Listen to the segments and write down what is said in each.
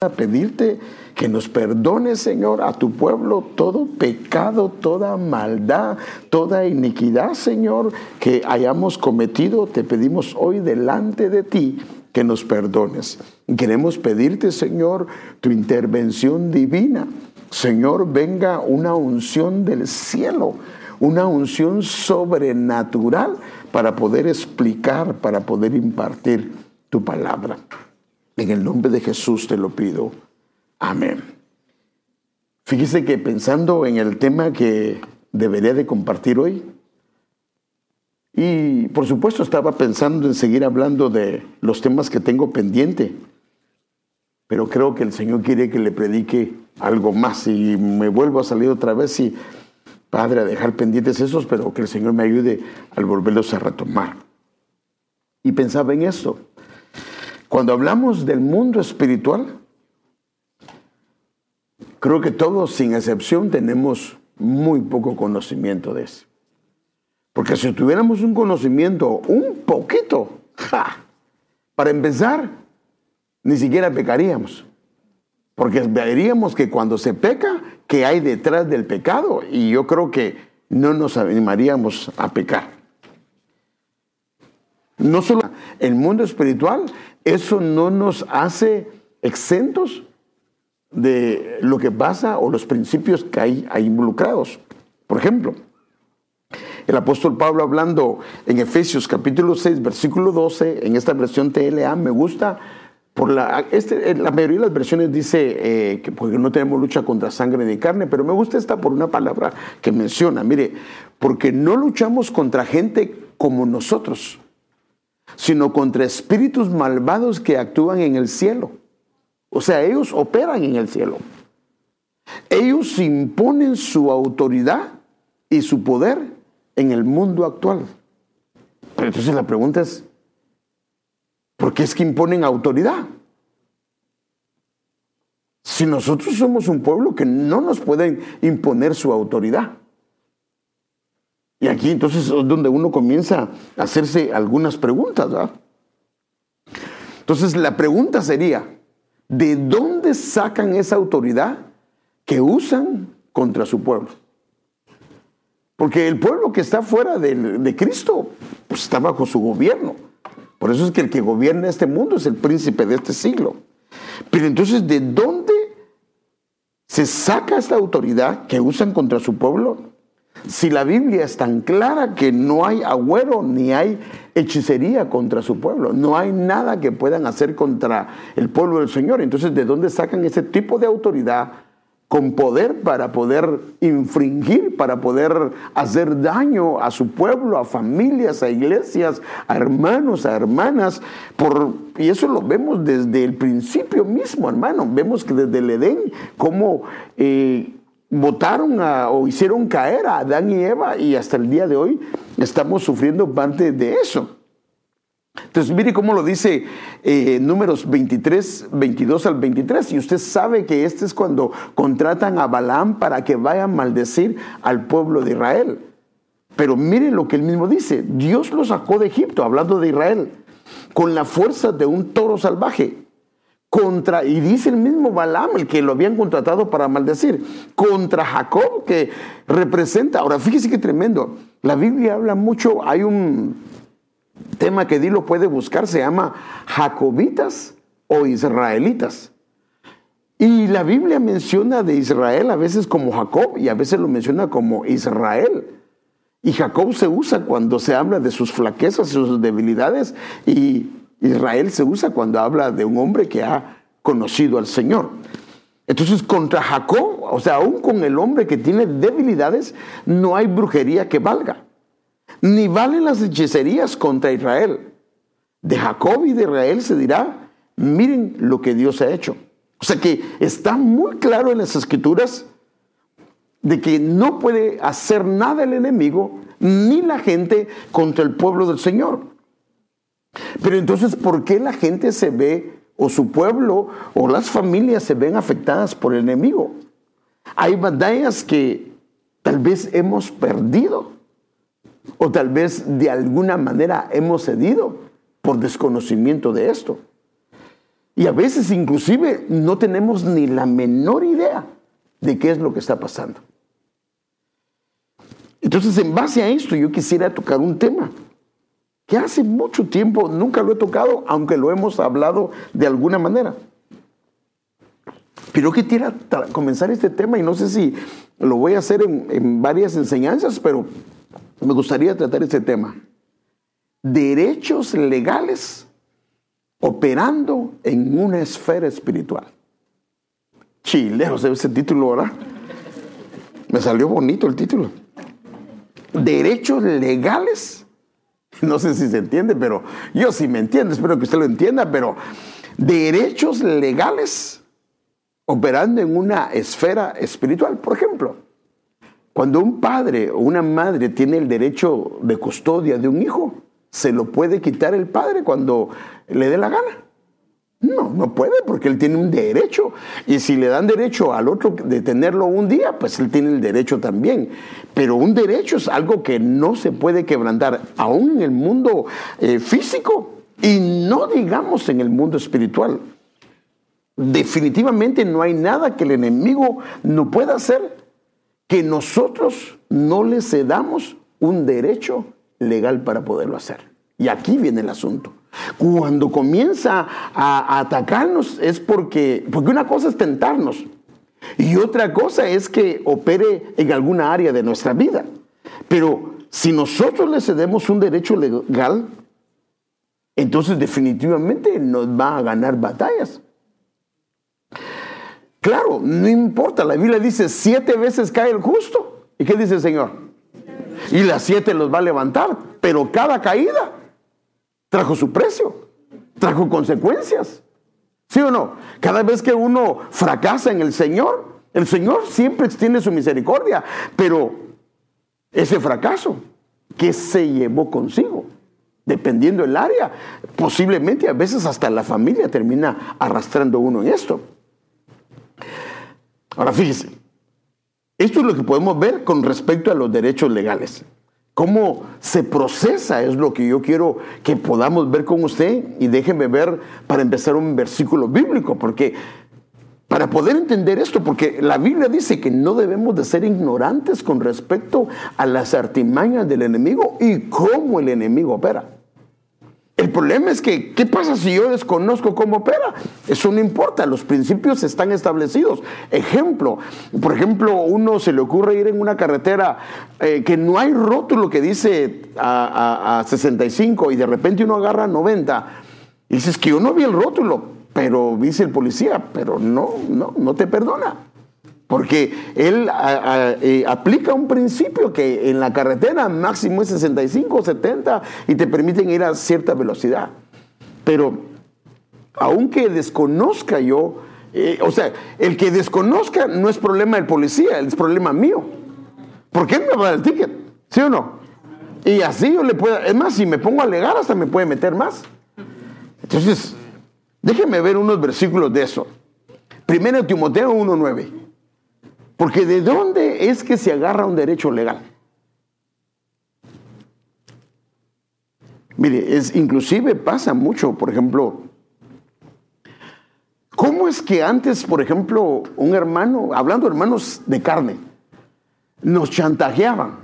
a pedirte que nos perdones, Señor, a tu pueblo todo pecado, toda maldad, toda iniquidad, Señor, que hayamos cometido. Te pedimos hoy delante de ti que nos perdones. Queremos pedirte, Señor, tu intervención divina. Señor, venga una unción del cielo, una unción sobrenatural para poder explicar, para poder impartir tu palabra. En el nombre de Jesús te lo pido. Amén. Fíjese que pensando en el tema que debería de compartir hoy, y por supuesto estaba pensando en seguir hablando de los temas que tengo pendiente, pero creo que el Señor quiere que le predique algo más y me vuelvo a salir otra vez y, Padre, a dejar pendientes esos, pero que el Señor me ayude al volverlos a retomar. Y pensaba en esto. Cuando hablamos del mundo espiritual, creo que todos, sin excepción, tenemos muy poco conocimiento de eso. Porque si tuviéramos un conocimiento un poquito, para empezar, ni siquiera pecaríamos. Porque veríamos que cuando se peca, ¿qué hay detrás del pecado? Y yo creo que no nos animaríamos a pecar. No solo el mundo espiritual, eso no nos hace exentos de lo que pasa o los principios que hay, involucrados. Por ejemplo, el apóstol Pablo hablando en Efesios capítulo 6, versículo 12, en esta versión TLA, me gusta, por la, este, la mayoría de las versiones dice eh, que porque no tenemos lucha contra sangre ni carne, pero me gusta esta por una palabra que menciona, mire, porque no luchamos contra gente como nosotros, sino contra espíritus malvados que actúan en el cielo. O sea, ellos operan en el cielo. Ellos imponen su autoridad y su poder en el mundo actual. Pero entonces la pregunta es, ¿por qué es que imponen autoridad? Si nosotros somos un pueblo que no nos pueden imponer su autoridad. Y aquí entonces es donde uno comienza a hacerse algunas preguntas. ¿verdad? Entonces la pregunta sería, ¿de dónde sacan esa autoridad que usan contra su pueblo? Porque el pueblo que está fuera de, Cristo pues está bajo su gobierno. Por eso es que el que gobierna este mundo es el príncipe de este siglo. Pero entonces, ¿de dónde se saca esta autoridad que usan contra su pueblo? Si la Biblia es tan clara que no hay agüero ni hay hechicería contra su pueblo, no hay nada que puedan hacer contra el pueblo del Señor, entonces ¿de dónde sacan ese tipo de autoridad con poder para poder infringir, para poder hacer daño a su pueblo, a familias, a iglesias, a hermanos, a hermanas. Y eso lo vemos desde el principio mismo, hermano. Vemos que desde el Edén, cómo eh, votaron o hicieron caer a Adán y Eva y hasta el día de hoy estamos sufriendo parte de eso. Entonces, mire cómo lo dice eh, números 23, 22 al 23. Y usted sabe que este es cuando contratan a Balaam para que vaya a maldecir al pueblo de Israel. Pero mire lo que él mismo dice. Dios lo sacó de Egipto, hablando de Israel, con la fuerza de un toro salvaje contra, y dice el mismo Balaam, el que lo habían contratado para maldecir, contra Jacob, que representa, ahora fíjese qué tremendo, la Biblia habla mucho, hay un tema que Dilo puede buscar, se llama Jacobitas o Israelitas. Y la Biblia menciona de Israel a veces como Jacob y a veces lo menciona como Israel. Y Jacob se usa cuando se habla de sus flaquezas, sus debilidades, y Israel se usa cuando habla de un hombre que ha conocido al Señor. Entonces, contra Jacob, o sea, aún con el hombre que tiene debilidades, no hay brujería que valga. Ni valen las hechicerías contra Israel. De Jacob y de Israel se dirá, miren lo que Dios ha hecho. O sea que está muy claro en las escrituras de que no puede hacer nada el enemigo ni la gente contra el pueblo del Señor. Pero entonces, ¿por qué la gente se ve, o su pueblo, o las familias se ven afectadas por el enemigo? Hay batallas que tal vez hemos perdido, o tal vez de alguna manera hemos cedido por desconocimiento de esto. Y a veces inclusive no tenemos ni la menor idea de qué es lo que está pasando. Entonces, en base a esto, yo quisiera tocar un tema que hace mucho tiempo nunca lo he tocado, aunque lo hemos hablado de alguna manera. Pero quisiera comenzar este tema y no sé si lo voy a hacer en, varias enseñanzas, pero me gustaría tratar este tema. Derechos legales operando en una esfera espiritual. Chileros ese título, ¿verdad? Me salió bonito el título. Derechos legales. No sé si se entiende, pero yo sí me entiendo, espero que usted lo entienda, pero derechos legales operando en una esfera espiritual. Por ejemplo, cuando un padre o una madre tiene el derecho de custodia de un hijo, se lo puede quitar el padre cuando le dé la gana. No, no puede porque él tiene un derecho. Y si le dan derecho al otro de tenerlo un día, pues él tiene el derecho también. Pero un derecho es algo que no se puede quebrantar, aún en el mundo eh, físico y no digamos en el mundo espiritual. Definitivamente no hay nada que el enemigo no pueda hacer que nosotros no le cedamos un derecho legal para poderlo hacer. Y aquí viene el asunto. Cuando comienza a, atacarnos es porque, porque una cosa es tentarnos y otra cosa es que opere en alguna área de nuestra vida. Pero si nosotros le cedemos un derecho legal, entonces definitivamente nos va a ganar batallas. Claro, no importa, la Biblia dice siete veces cae el justo. ¿Y qué dice el Señor? Y las siete los va a levantar, pero cada caída trajo su precio, trajo consecuencias. ¿Sí o no? Cada vez que uno fracasa en el Señor, el Señor siempre extiende su misericordia, pero ese fracaso, ¿qué se llevó consigo? Dependiendo del área, posiblemente a veces hasta la familia termina arrastrando uno en esto. Ahora fíjese, esto es lo que podemos ver con respecto a los derechos legales. Cómo se procesa es lo que yo quiero que podamos ver con usted y déjenme ver para empezar un versículo bíblico, porque para poder entender esto, porque la Biblia dice que no debemos de ser ignorantes con respecto a las artimañas del enemigo y cómo el enemigo opera. El problema es que, ¿qué pasa si yo desconozco cómo opera? Eso no importa, los principios están establecidos. Ejemplo, por ejemplo, uno se le ocurre ir en una carretera eh, que no hay rótulo que dice a, a 65 y de repente uno agarra 90 y dices que yo no vi el rótulo, pero dice el policía, pero no, no, no te perdona. Porque él eh, aplica un principio que en la carretera máximo es 65 70 y te permiten ir a cierta velocidad. Pero aunque desconozca yo, eh, o sea, el que desconozca no es problema del policía, es problema mío. ¿Por qué me va a dar el ticket? ¿Sí o no? Y así yo le puedo, es más, si me pongo a alegar hasta me puede meter más. Entonces, déjenme ver unos versículos de eso. Primero Timoteo 1.9. Porque ¿de dónde es que se agarra un derecho legal? Mire, es, inclusive pasa mucho, por ejemplo, ¿cómo es que antes, por ejemplo, un hermano, hablando hermanos de carne, nos chantajeaban?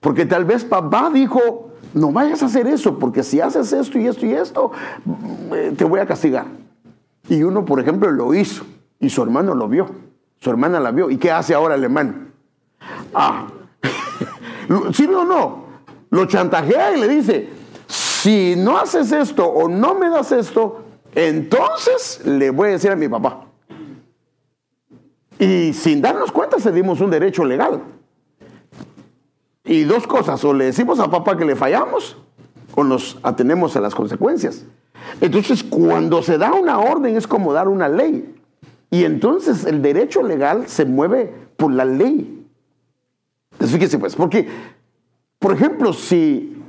Porque tal vez papá dijo, no vayas a hacer eso, porque si haces esto y esto y esto, eh, te voy a castigar. Y uno, por ejemplo, lo hizo y su hermano lo vio. Su hermana la vio. ¿Y qué hace ahora el hermano? Ah, ¿sí o no? Lo chantajea y le dice, si no haces esto o no me das esto, entonces le voy a decir a mi papá. Y sin darnos cuenta cedimos un derecho legal. Y dos cosas, o le decimos a papá que le fallamos o nos atenemos a las consecuencias. Entonces, cuando se da una orden es como dar una ley. Y entonces el derecho legal se mueve por la ley. Entonces fíjese pues, porque, por ejemplo, si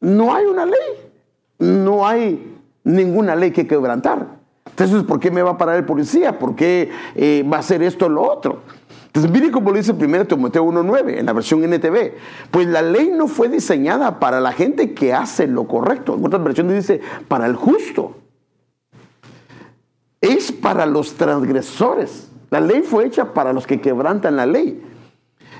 no hay una ley, no hay ninguna ley que quebrantar. Entonces, ¿por qué me va a parar el policía? ¿Por qué eh, va a hacer esto o lo otro? Entonces, mire como lo dice 1 Timoteo 1.9 en la versión NTV. Pues la ley no fue diseñada para la gente que hace lo correcto. En otras versiones dice, para el justo. Es para los transgresores. La ley fue hecha para los que quebrantan la ley.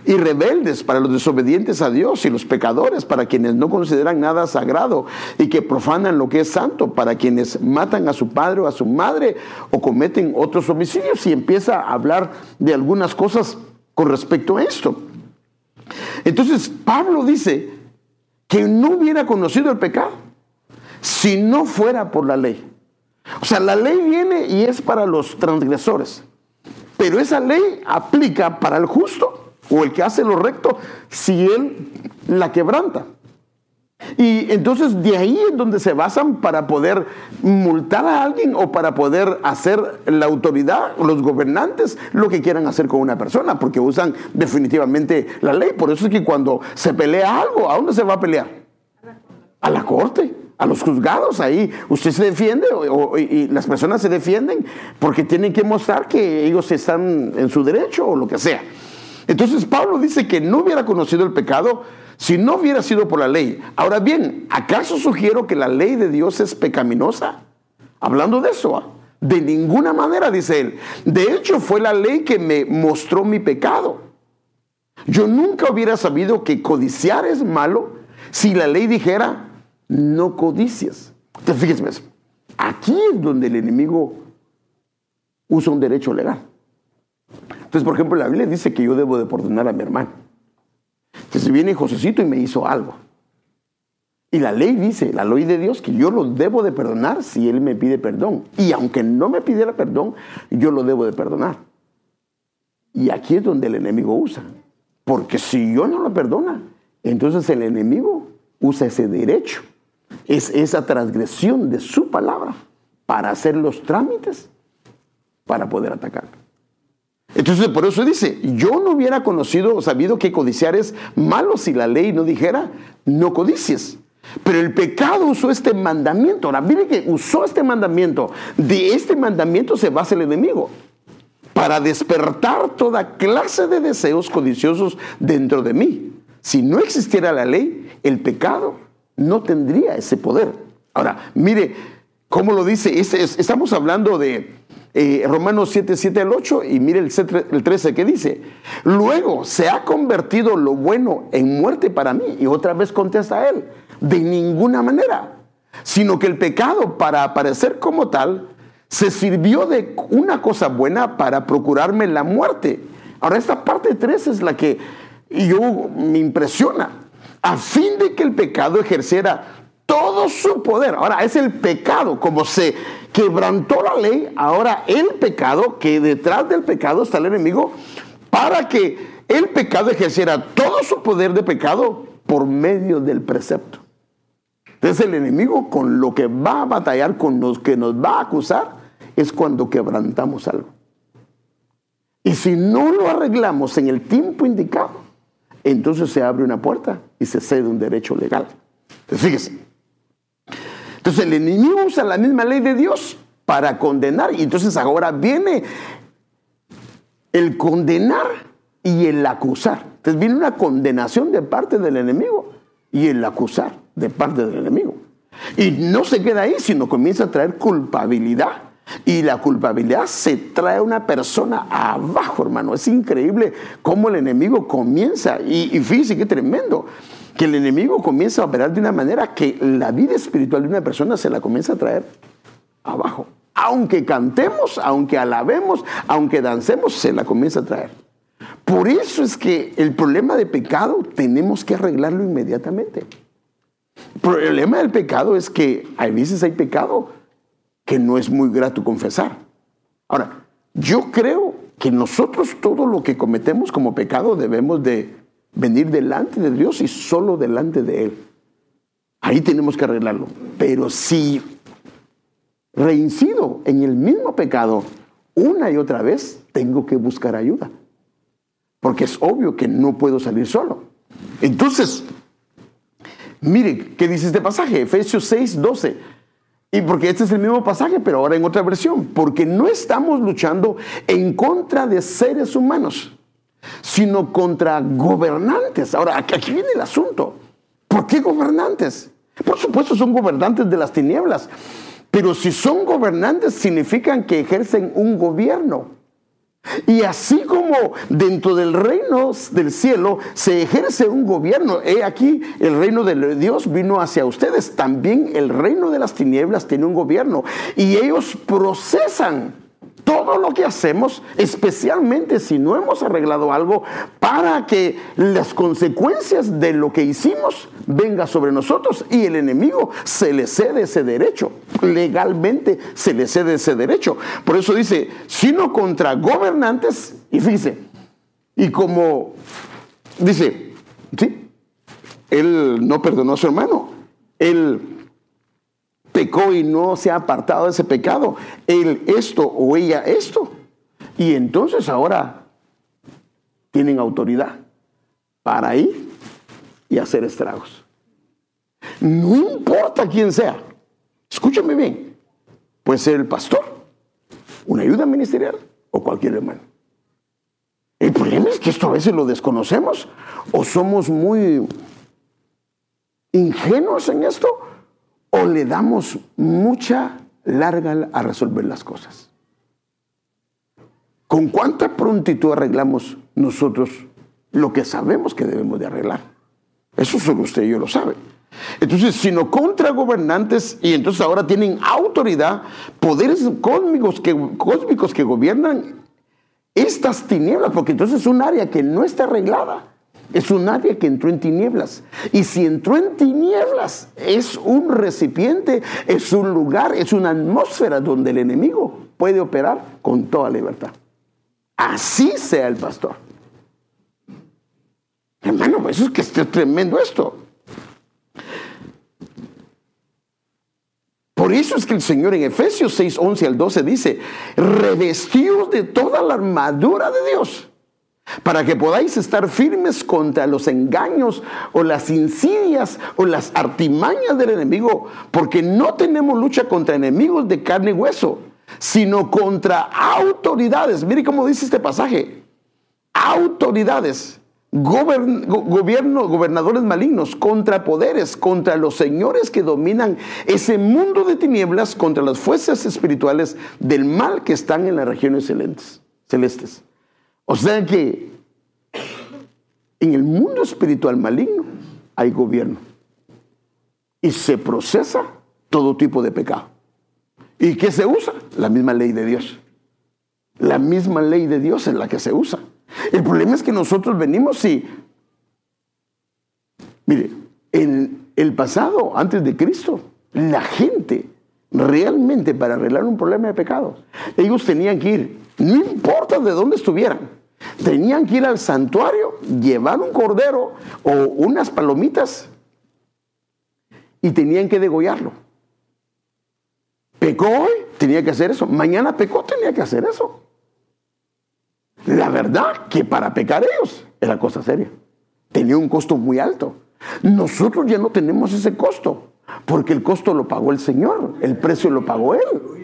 Y rebeldes para los desobedientes a Dios y los pecadores, para quienes no consideran nada sagrado y que profanan lo que es santo, para quienes matan a su padre o a su madre o cometen otros homicidios. Y empieza a hablar de algunas cosas con respecto a esto. Entonces Pablo dice que no hubiera conocido el pecado si no fuera por la ley. O sea, la ley viene y es para los transgresores. Pero esa ley aplica para el justo o el que hace lo recto si él la quebranta. Y entonces de ahí es donde se basan para poder multar a alguien o para poder hacer la autoridad, los gobernantes, lo que quieran hacer con una persona, porque usan definitivamente la ley. Por eso es que cuando se pelea algo, ¿a dónde se va a pelear? A la corte a los juzgados ahí. Usted se defiende y las personas se defienden porque tienen que mostrar que ellos están en su derecho o lo que sea. Entonces Pablo dice que no hubiera conocido el pecado si no hubiera sido por la ley. Ahora bien, ¿acaso sugiero que la ley de Dios es pecaminosa? Hablando de eso, ¿ah? de ninguna manera, dice él. De hecho, fue la ley que me mostró mi pecado. Yo nunca hubiera sabido que codiciar es malo si la ley dijera, no codicias. Entonces, fíjense, aquí es donde el enemigo usa un derecho legal. Entonces, por ejemplo, la Biblia dice que yo debo de perdonar a mi hermano. Entonces viene Josecito y me hizo algo. Y la ley dice, la ley de Dios, que yo lo debo de perdonar si él me pide perdón. Y aunque no me pidiera perdón, yo lo debo de perdonar. Y aquí es donde el enemigo usa. Porque si yo no lo perdona, entonces el enemigo usa ese derecho es esa transgresión de su palabra para hacer los trámites para poder atacar. Entonces, por eso dice, yo no hubiera conocido o sabido que codiciar es malo si la ley no dijera, no codicies. Pero el pecado usó este mandamiento. Ahora, miren que usó este mandamiento. De este mandamiento se basa el enemigo. Para despertar toda clase de deseos codiciosos dentro de mí. Si no existiera la ley, el pecado no tendría ese poder. Ahora, mire cómo lo dice, estamos hablando de eh, Romanos 7, 7 al 8 y mire el, el 13 que dice, luego se ha convertido lo bueno en muerte para mí y otra vez contesta él, de ninguna manera, sino que el pecado para aparecer como tal se sirvió de una cosa buena para procurarme la muerte. Ahora esta parte 3 es la que yo me impresiona a fin de que el pecado ejerciera todo su poder. Ahora es el pecado, como se quebrantó la ley, ahora el pecado, que detrás del pecado está el enemigo, para que el pecado ejerciera todo su poder de pecado por medio del precepto. Entonces el enemigo con lo que va a batallar, con los que nos va a acusar, es cuando quebrantamos algo. Y si no lo arreglamos en el tiempo indicado, entonces se abre una puerta y se cede un derecho legal. Entonces, fíjese. Entonces el enemigo usa la misma ley de Dios para condenar y entonces ahora viene el condenar y el acusar. Entonces viene una condenación de parte del enemigo y el acusar de parte del enemigo. Y no se queda ahí, sino comienza a traer culpabilidad y la culpabilidad se trae a una persona abajo, hermano. Es increíble cómo el enemigo comienza. Y, y fíjese qué tremendo. Que el enemigo comienza a operar de una manera que la vida espiritual de una persona se la comienza a traer abajo. Aunque cantemos, aunque alabemos, aunque dancemos, se la comienza a traer. Por eso es que el problema de pecado tenemos que arreglarlo inmediatamente. El problema del pecado es que a veces hay pecado que no es muy grato confesar. Ahora, yo creo que nosotros todo lo que cometemos como pecado debemos de venir delante de Dios y solo delante de Él. Ahí tenemos que arreglarlo. Pero si reincido en el mismo pecado una y otra vez, tengo que buscar ayuda. Porque es obvio que no puedo salir solo. Entonces, mire, ¿qué dice este pasaje? Efesios 6, 12. Y porque este es el mismo pasaje, pero ahora en otra versión. Porque no estamos luchando en contra de seres humanos, sino contra gobernantes. Ahora, aquí viene el asunto. ¿Por qué gobernantes? Por supuesto, son gobernantes de las tinieblas. Pero si son gobernantes, significan que ejercen un gobierno. Y así como dentro del reino del cielo se ejerce un gobierno, he aquí el reino de Dios vino hacia ustedes, también el reino de las tinieblas tiene un gobierno. Y ellos procesan todo lo que hacemos, especialmente si no hemos arreglado algo, para que las consecuencias de lo que hicimos venga sobre nosotros y el enemigo se le cede ese derecho. Legalmente se le cede ese derecho. Por eso dice, sino contra gobernantes, y fíjese, y como dice, sí, él no perdonó a su hermano, él pecó y no se ha apartado de ese pecado, él esto o ella esto. Y entonces ahora tienen autoridad para ir y hacer estragos. No importa quién sea, escúchame bien, puede ser el pastor, una ayuda ministerial o cualquier hermano. El problema es que esto a veces lo desconocemos o somos muy ingenuos en esto o le damos mucha larga a resolver las cosas. ¿Con cuánta prontitud arreglamos nosotros lo que sabemos que debemos de arreglar? Eso solo usted y yo lo sabe. Entonces, sino contra gobernantes y entonces ahora tienen autoridad, poderes cósmicos que, cósmicos que gobiernan estas tinieblas, porque entonces es un área que no está arreglada. Es un área que entró en tinieblas. Y si entró en tinieblas, es un recipiente, es un lugar, es una atmósfera donde el enemigo puede operar con toda libertad. Así sea el pastor. Hermano, eso es que es tremendo esto. Por eso es que el Señor en Efesios 6, 11 al 12 dice, revestidos de toda la armadura de Dios para que podáis estar firmes contra los engaños o las insidias o las artimañas del enemigo, porque no tenemos lucha contra enemigos de carne y hueso, sino contra autoridades. Mire cómo dice este pasaje. Autoridades, gobierno, gobernadores malignos, contra poderes, contra los señores que dominan ese mundo de tinieblas, contra las fuerzas espirituales del mal que están en las regiones celestes. O sea que en el mundo espiritual maligno hay gobierno y se procesa todo tipo de pecado. ¿Y qué se usa? La misma ley de Dios. La misma ley de Dios es la que se usa. El problema es que nosotros venimos y, mire, en el pasado, antes de Cristo, la gente realmente para arreglar un problema de pecado, ellos tenían que ir, no importa de dónde estuvieran, Tenían que ir al santuario, llevar un cordero o unas palomitas y tenían que degollarlo. Pecó hoy, tenía que hacer eso. Mañana pecó, tenía que hacer eso. La verdad que para pecar ellos era cosa seria. Tenía un costo muy alto. Nosotros ya no tenemos ese costo, porque el costo lo pagó el Señor, el precio lo pagó Él.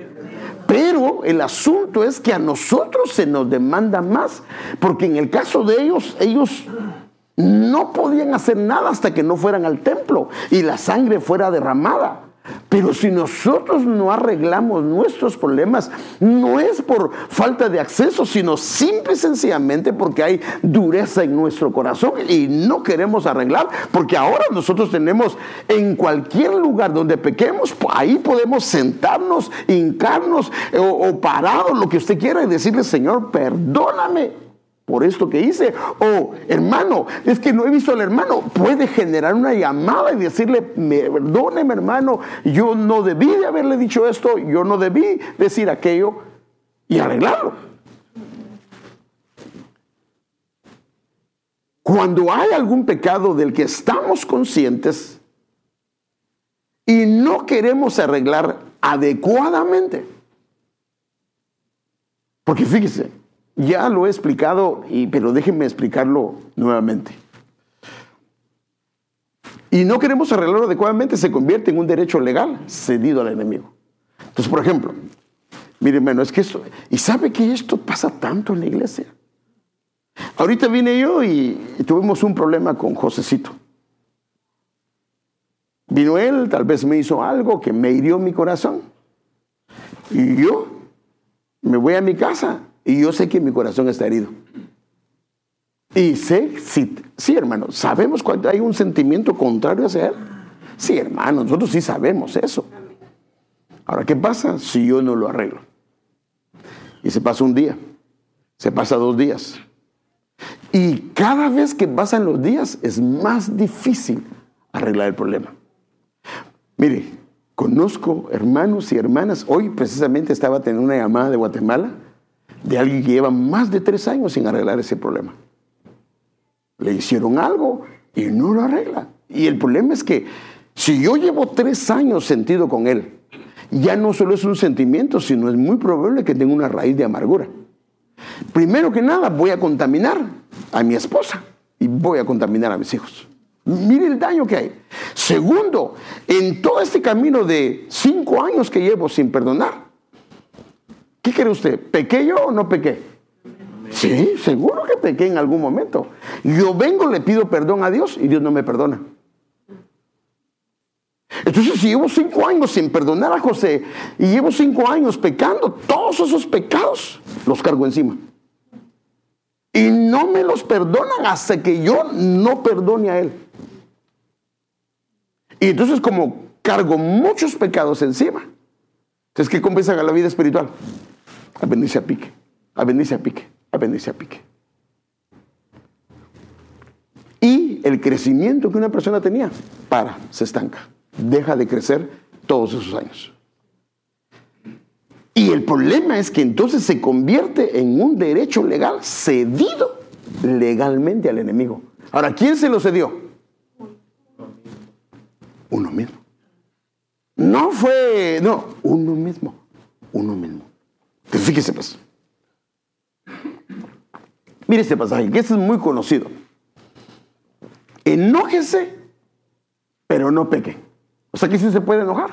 Pero el asunto es que a nosotros se nos demanda más, porque en el caso de ellos, ellos no podían hacer nada hasta que no fueran al templo y la sangre fuera derramada. Pero si nosotros no arreglamos nuestros problemas, no es por falta de acceso, sino simple y sencillamente porque hay dureza en nuestro corazón y no queremos arreglar, porque ahora nosotros tenemos en cualquier lugar donde pequemos, ahí podemos sentarnos, hincarnos o, o parados, lo que usted quiera, y decirle, Señor, perdóname por esto que hice. O, hermano, es que no he visto al hermano. Puede generar una llamada y decirle, perdóneme hermano, yo no debí de haberle dicho esto, yo no debí decir aquello y arreglarlo. Cuando hay algún pecado del que estamos conscientes y no queremos arreglar adecuadamente, porque fíjese, ya lo he explicado, y, pero déjenme explicarlo nuevamente. Y no queremos arreglarlo adecuadamente, se convierte en un derecho legal cedido al enemigo. Entonces, por ejemplo, miren, hermano, es que esto, y sabe que esto pasa tanto en la iglesia. Ahorita vine yo y, y tuvimos un problema con Josecito. Vino él, tal vez me hizo algo que me hirió mi corazón. Y yo me voy a mi casa y yo sé que mi corazón está herido. Y sé, sí, sí hermano, sabemos cuando hay un sentimiento contrario hacia él. Sí, hermano, nosotros sí sabemos eso. Ahora, ¿qué pasa si yo no lo arreglo? Y se pasa un día, se pasa dos días. Y cada vez que pasan los días es más difícil arreglar el problema. Mire, conozco hermanos y hermanas. Hoy precisamente estaba teniendo una llamada de Guatemala de alguien que lleva más de tres años sin arreglar ese problema. Le hicieron algo y no lo arregla. Y el problema es que si yo llevo tres años sentido con él, ya no solo es un sentimiento, sino es muy probable que tenga una raíz de amargura. Primero que nada, voy a contaminar a mi esposa y voy a contaminar a mis hijos. Mire el daño que hay. Segundo, en todo este camino de cinco años que llevo sin perdonar, ¿qué cree usted? ¿Pequé yo o no pequé? Sí, seguro que pequé en algún momento. Yo vengo, le pido perdón a Dios y Dios no me perdona. Entonces, si llevo cinco años sin perdonar a José y llevo cinco años pecando, todos esos pecados los cargo encima. Y no me los perdonan hasta que yo no perdone a él. Y entonces como cargo muchos pecados encima, entonces ¿qué compensan a la vida espiritual? A bendice a pique, a bendice a pique, a bendice a pique. Y el crecimiento que una persona tenía, para, se estanca, deja de crecer todos esos años. Y el problema es que entonces se convierte en un derecho legal cedido legalmente al enemigo. Ahora, ¿quién se lo cedió? Uno mismo. No fue, no, uno mismo. Uno mismo. Fíjese pues. Mire este pasaje, que este es muy conocido. Enójese, pero no peque. O sea que sí se puede enojar.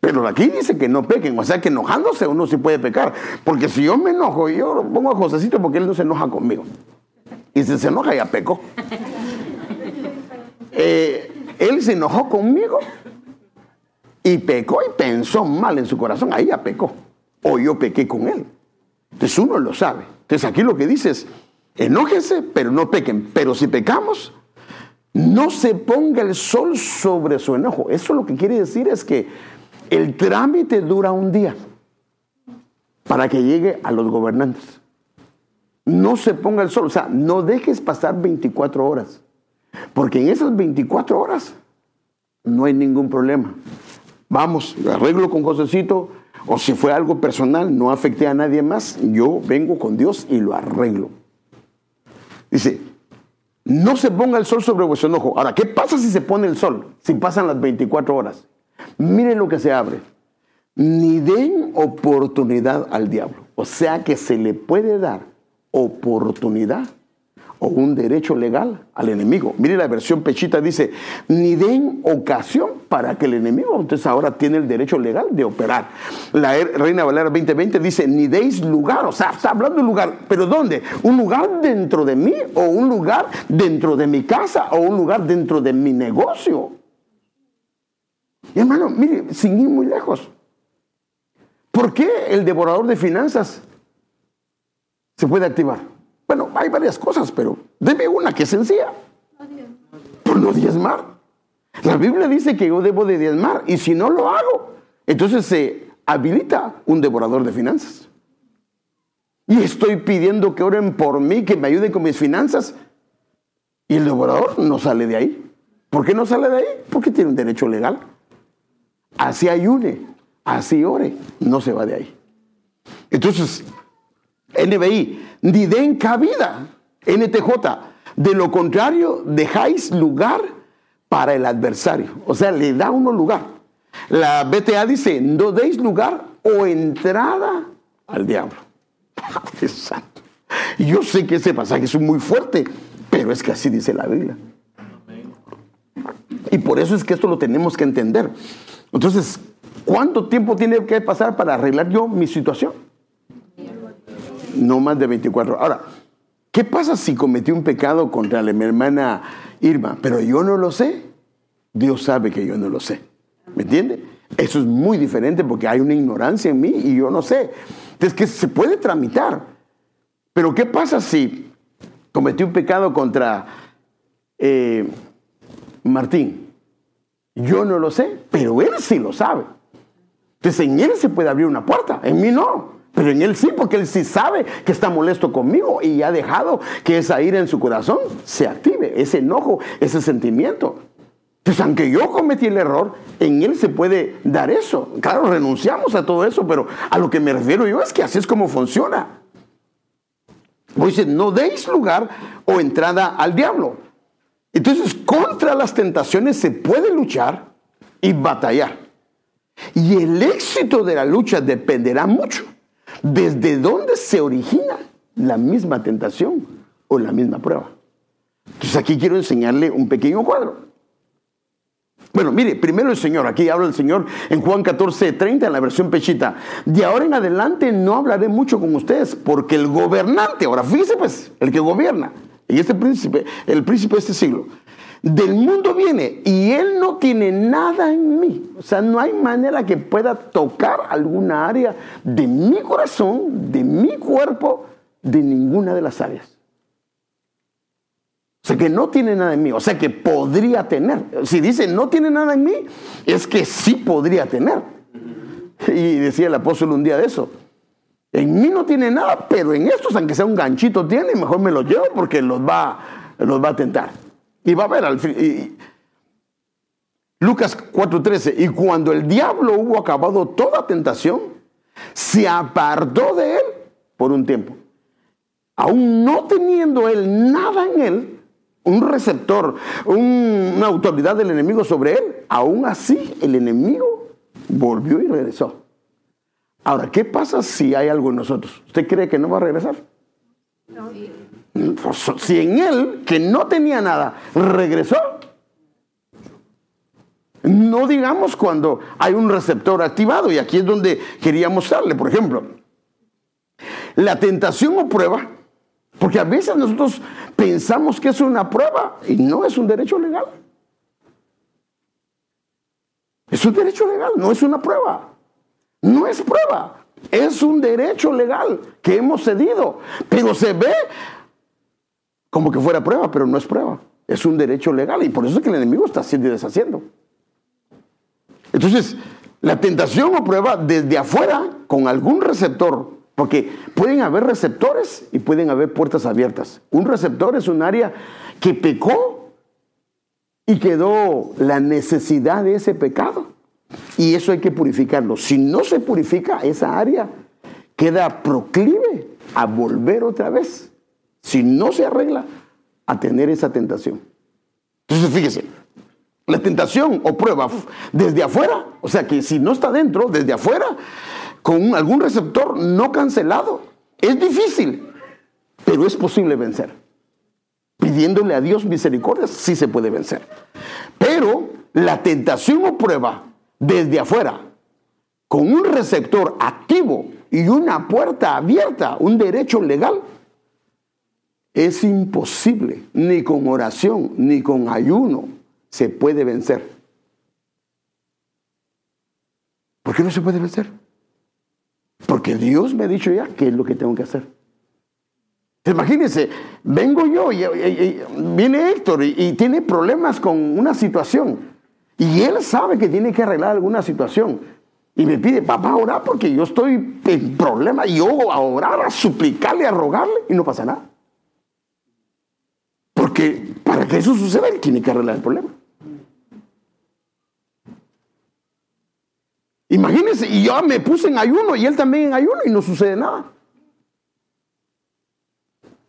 Pero aquí dice que no pequen, o sea que enojándose uno sí puede pecar. Porque si yo me enojo, yo pongo a Josecito porque él no se enoja conmigo. Y si se enoja ya pecó. Eh, él se enojó conmigo y pecó y pensó mal en su corazón. Ahí ya pecó. O yo pequé con él. Entonces uno lo sabe. Entonces aquí lo que dice es, enójense, pero no pequen. Pero si pecamos, no se ponga el sol sobre su enojo. Eso lo que quiere decir es que el trámite dura un día para que llegue a los gobernantes. No se ponga el sol, o sea, no dejes pasar 24 horas, porque en esas 24 horas no hay ningún problema. Vamos, arreglo con Josecito, o si fue algo personal, no afecté a nadie más, yo vengo con Dios y lo arreglo. Dice, no se ponga el sol sobre vuestro enojo. Ahora, ¿qué pasa si se pone el sol? Si pasan las 24 horas. Miren lo que se abre. Ni den oportunidad al diablo. O sea que se le puede dar oportunidad o un derecho legal al enemigo. Mire la versión pechita dice, ni den ocasión para que el enemigo, entonces ahora tiene el derecho legal de operar. La Reina Valera 2020 dice, ni deis lugar, o sea, está hablando de lugar, pero ¿dónde? ¿Un lugar dentro de mí o un lugar dentro de mi casa o un lugar dentro de mi negocio? Y hermano, mire, sin ir muy lejos. ¿Por qué el devorador de finanzas se puede activar? Bueno, hay varias cosas, pero debe una que es sencilla. Por no diezmar. La Biblia dice que yo debo de diezmar y si no lo hago, entonces se habilita un devorador de finanzas. Y estoy pidiendo que oren por mí, que me ayuden con mis finanzas. Y el devorador no sale de ahí. ¿Por qué no sale de ahí? Porque tiene un derecho legal así ayune, así ore, no se va de ahí. Entonces, NBI, ni den cabida, NTJ, de lo contrario, dejáis lugar para el adversario. O sea, le da uno lugar. La BTA dice, no deis lugar o entrada al diablo. Exacto. Yo sé que ese pasaje es muy fuerte, pero es que así dice la Biblia. Y por eso es que esto lo tenemos que entender. Entonces, ¿cuánto tiempo tiene que pasar para arreglar yo mi situación? No más de 24 horas. Ahora, ¿qué pasa si cometí un pecado contra mi hermana Irma? Pero yo no lo sé. Dios sabe que yo no lo sé. ¿Me entiende? Eso es muy diferente porque hay una ignorancia en mí y yo no sé. Entonces, que se puede tramitar. Pero ¿qué pasa si cometí un pecado contra eh, Martín? Yo no lo sé, pero él sí lo sabe. Entonces en él se puede abrir una puerta, en mí no. Pero en él sí, porque él sí sabe que está molesto conmigo y ha dejado que esa ira en su corazón se active, ese enojo, ese sentimiento. Entonces, aunque yo cometí el error, en él se puede dar eso. Claro, renunciamos a todo eso, pero a lo que me refiero yo es que así es como funciona. Dice, no deis lugar o entrada al diablo. Entonces, contra las tentaciones se puede luchar y batallar. Y el éxito de la lucha dependerá mucho desde dónde se origina la misma tentación o la misma prueba. Entonces aquí quiero enseñarle un pequeño cuadro. Bueno, mire, primero el Señor, aquí habla el Señor en Juan 14, 30, en la versión pechita. De ahora en adelante no hablaré mucho con ustedes, porque el gobernante, ahora fíjese pues, el que gobierna, y este príncipe, el príncipe de este siglo, del mundo viene y él no tiene nada en mí. O sea, no hay manera que pueda tocar alguna área de mi corazón, de mi cuerpo, de ninguna de las áreas. O sea, que no tiene nada en mí. O sea, que podría tener. Si dice no tiene nada en mí, es que sí podría tener. Y decía el apóstol un día de eso. En mí no tiene nada, pero en estos, aunque sea un ganchito, tiene, mejor me lo llevo porque los va, los va a tentar. Y va a ver al fin. Lucas 4:13, y cuando el diablo hubo acabado toda tentación, se apartó de él por un tiempo. Aún no teniendo él nada en él, un receptor, una autoridad del enemigo sobre él, aún así el enemigo volvió y regresó. Ahora, ¿qué pasa si hay algo en nosotros? ¿Usted cree que no va a regresar? No. Si en él, que no tenía nada, regresó, no digamos cuando hay un receptor activado, y aquí es donde quería mostrarle, por ejemplo, la tentación o prueba, porque a veces nosotros pensamos que es una prueba y no es un derecho legal. Es un derecho legal, no es una prueba. No es prueba, es un derecho legal que hemos cedido, pero se ve como que fuera prueba, pero no es prueba. Es un derecho legal y por eso es que el enemigo está haciendo y deshaciendo. Entonces, la tentación o prueba desde afuera con algún receptor, porque pueden haber receptores y pueden haber puertas abiertas. Un receptor es un área que pecó y quedó la necesidad de ese pecado. Y eso hay que purificarlo. Si no se purifica esa área, queda proclive a volver otra vez si no se arregla, a tener esa tentación. Entonces, fíjese, la tentación o prueba desde afuera, o sea que si no está dentro, desde afuera, con algún receptor no cancelado, es difícil, pero es posible vencer. Pidiéndole a Dios misericordia, sí se puede vencer. Pero la tentación o prueba desde afuera, con un receptor activo y una puerta abierta, un derecho legal, es imposible, ni con oración, ni con ayuno se puede vencer. ¿Por qué no se puede vencer? Porque Dios me ha dicho ya qué es lo que tengo que hacer. Imagínense, vengo yo y, viene Héctor y, tiene problemas con una situación. Y él sabe que tiene que arreglar alguna situación. Y me pide, papá, orar porque yo estoy en problema. Y yo a orar, a suplicarle, a rogarle y no pasa nada. Para que eso suceda, él tiene que arreglar el problema. Imagínense, y yo me puse en ayuno y él también en ayuno y no sucede nada.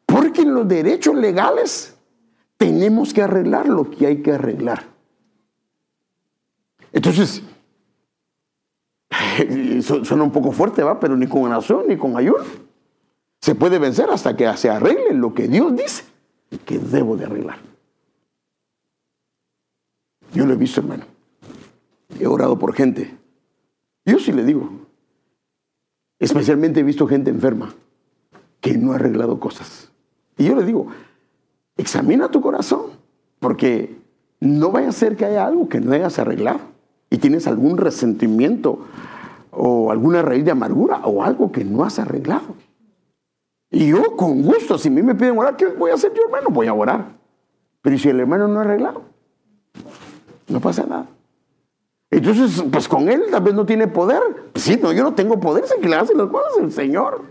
Porque en los derechos legales tenemos que arreglar lo que hay que arreglar. Entonces, suena un poco fuerte, ¿va? Pero ni con oración ni con ayuno. Se puede vencer hasta que se arregle lo que Dios dice que debo de arreglar. Yo lo he visto, hermano. He orado por gente. Yo sí le digo. Especialmente he visto gente enferma que no ha arreglado cosas. Y yo le digo, examina tu corazón, porque no vaya a ser que haya algo que no hayas arreglado. y tienes algún resentimiento o alguna raíz de amargura o algo que no has arreglado. Y yo con gusto, si a mí me piden orar, ¿qué voy a hacer yo, hermano? Voy a orar. Pero si el hermano no ha arreglado? No pasa nada. Entonces, pues con él tal vez no tiene poder. sí, no, yo no tengo poder, sé que le hace las cosas el Señor.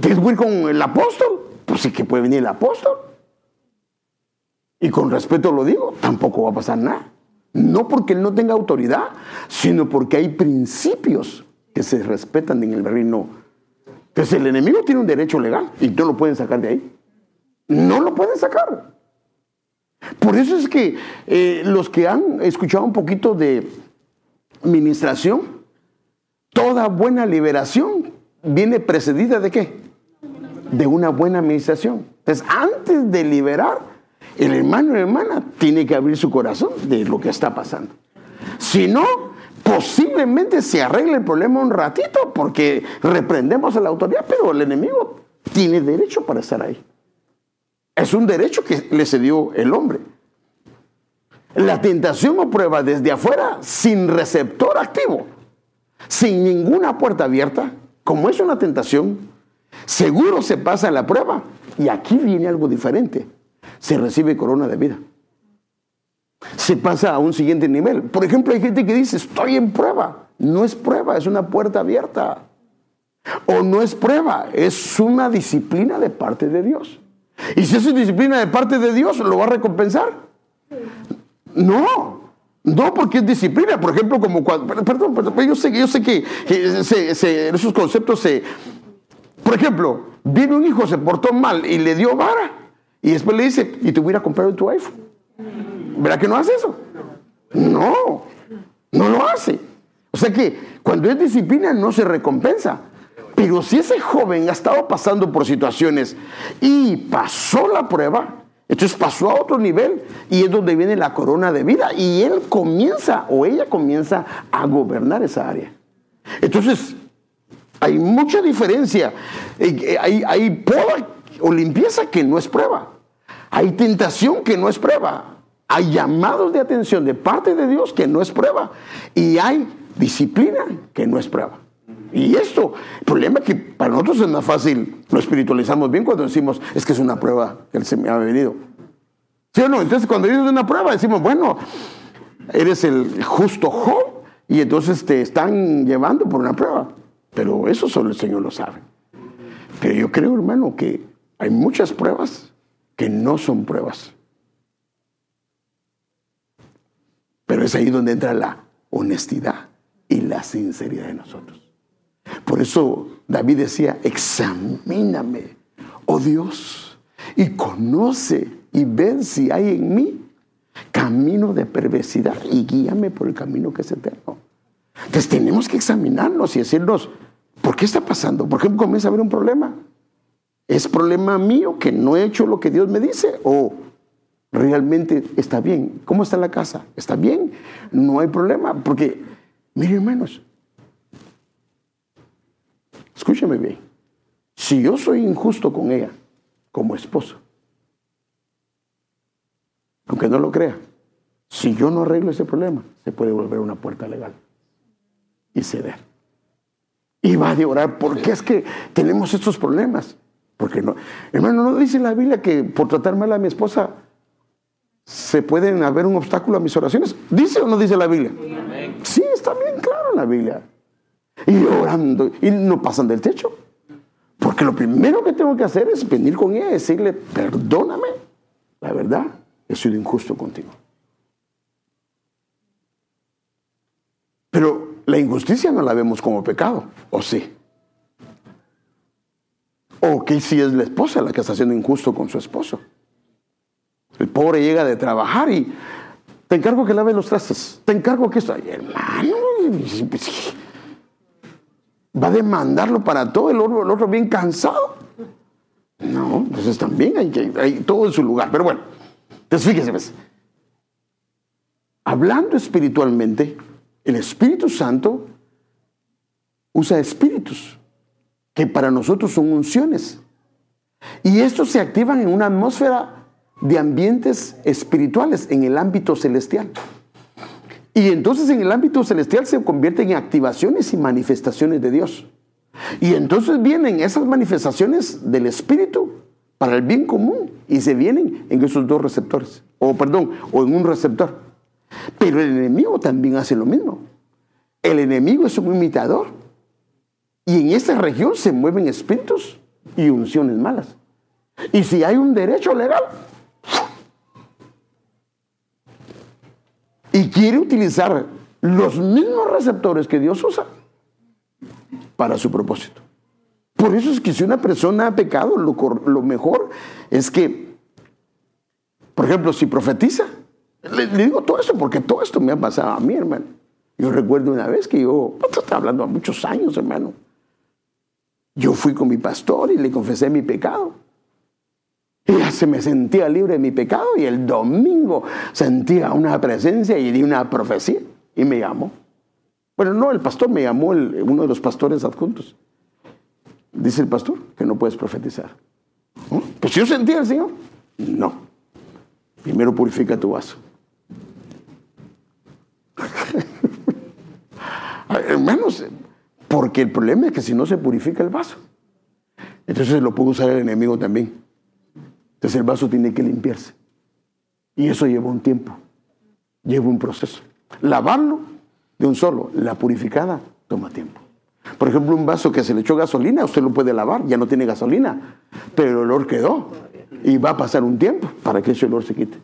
¿Quieres ir con el apóstol? Pues sí que puede venir el apóstol. Y con respeto lo digo, tampoco va a pasar nada. No porque él no tenga autoridad, sino porque hay principios que se respetan en el reino. Entonces el enemigo tiene un derecho legal y no lo pueden sacar de ahí. No lo pueden sacar. Por eso es que eh, los que han escuchado un poquito de ministración, toda buena liberación viene precedida de qué? De una buena administración. Entonces, antes de liberar, el hermano y hermana tiene que abrir su corazón de lo que está pasando. Si no, posiblemente se arregle el problema un ratito porque reprendemos a la autoridad, pero el enemigo tiene derecho para estar ahí. Es un derecho que le cedió el hombre. La tentación o prueba desde afuera sin receptor activo, sin ninguna puerta abierta, como es una tentación, seguro se pasa la prueba. Y aquí viene algo diferente. Se recibe corona de vida. Se pasa a un siguiente nivel. Por ejemplo, hay gente que dice, estoy en prueba. No es prueba, es una puerta abierta. O no es prueba, es una disciplina de parte de Dios. Y si es disciplina de parte de Dios, ¿lo va a recompensar? No, no, porque es disciplina. Por ejemplo, como cuando. Perdón, perdón yo sé, yo sé que, esos conceptos se. Por ejemplo, viene un hijo, se portó mal y le dio vara. Y después le dice, y te hubiera comprado tu iPhone. ¿Verdad que no hace eso? No, no lo hace. O sea que cuando es disciplina no se recompensa. Pero si ese joven ha estado pasando por situaciones y pasó la prueba, entonces pasó a otro nivel y es donde viene la corona de vida y él comienza o ella comienza a gobernar esa área. Entonces, hay mucha diferencia. Eh, hay, hay poda o limpieza que no es prueba. Hay tentación que no es prueba. Hay llamados de atención de parte de Dios que no es prueba. Y hay disciplina que no es prueba. Y esto, el problema es que para nosotros es más fácil, lo espiritualizamos bien cuando decimos, es que es una prueba que Él se me ha venido. ¿Sí o no? Entonces cuando dices una prueba decimos, bueno, eres el justo Job y entonces te están llevando por una prueba. Pero eso solo el Señor lo sabe. Pero yo creo, hermano, que hay muchas pruebas que no son pruebas. Pero es ahí donde entra la honestidad y la sinceridad de nosotros. Por eso David decía, examíname, oh Dios, y conoce y ve si hay en mí camino de perversidad y guíame por el camino que es eterno. Entonces tenemos que examinarnos y decirnos, ¿por qué está pasando? ¿Por qué comienza a haber un problema? ¿Es problema mío que no he hecho lo que Dios me dice? ¿O realmente está bien? ¿Cómo está la casa? ¿Está bien? No hay problema. Porque, miren hermanos, Escúcheme bien. Si yo soy injusto con ella como esposo, aunque no lo crea, si yo no arreglo ese problema, se puede volver una puerta legal y ceder. Y va a orar, ¿por qué es que tenemos estos problemas? Porque no, hermano, ¿no dice la Biblia que por tratar mal a mi esposa se pueden haber un obstáculo a mis oraciones? ¿Dice o no dice la Biblia? Sí, está bien claro en la Biblia y orando y no pasan del techo. Porque lo primero que tengo que hacer es venir con ella y decirle, perdóname, la verdad, he sido injusto contigo. Pero la injusticia no la vemos como pecado, ¿o sí? ¿O que si es la esposa la que está siendo injusto con su esposo? El pobre llega de trabajar y te encargo que lave los trastes, te encargo que esto, hermano, va a demandarlo para todo, el otro, el otro bien cansado. No, entonces también hay, que, hay todo en su lugar. Pero bueno, entonces fíjese, pues, hablando espiritualmente, el Espíritu Santo usa espíritus que para nosotros son unciones. Y estos se activan en una atmósfera de ambientes espirituales en el ámbito celestial. Y entonces en el ámbito celestial se convierten en activaciones y manifestaciones de Dios. Y entonces vienen esas manifestaciones del Espíritu para el bien común y se vienen en esos dos receptores, o perdón, o en un receptor. Pero el enemigo también hace lo mismo. El enemigo es un imitador. Y en esta región se mueven espíritus y unciones malas. Y si hay un derecho legal, y quiere utilizar los mismos receptores que Dios usa para su propósito. Por eso es que si una persona ha pecado, lo, mejor es que, por ejemplo, si profetiza, le, digo todo eso porque todo esto me ha pasado a mí, hermano. Yo recuerdo una vez que yo, estaba hablando a muchos años, hermano. Yo fui con mi pastor y le confesé mi pecado. Y ya se me sentía libre de mi pecado y el domingo sentía una presencia y di una profecía y me llamó. Bueno, no, el pastor me llamó, uno de los pastores adjuntos. Dice el pastor que no puedes profetizar. Pues yo sentía al Señor. No. Primero purifica tu vaso. Hermanos, porque el problema es que si no se purifica el vaso, entonces lo puede usar el enemigo también. Entonces el vaso tiene que limpiarse. Y eso lleva un tiempo, lleva un proceso. Lavarlo de un solo, la purificada toma tiempo. Por ejemplo, un vaso que se le echó gasolina, usted lo puede lavar, ya no tiene gasolina, pero el olor quedó. Y va a pasar un tiempo para que ese olor se quite.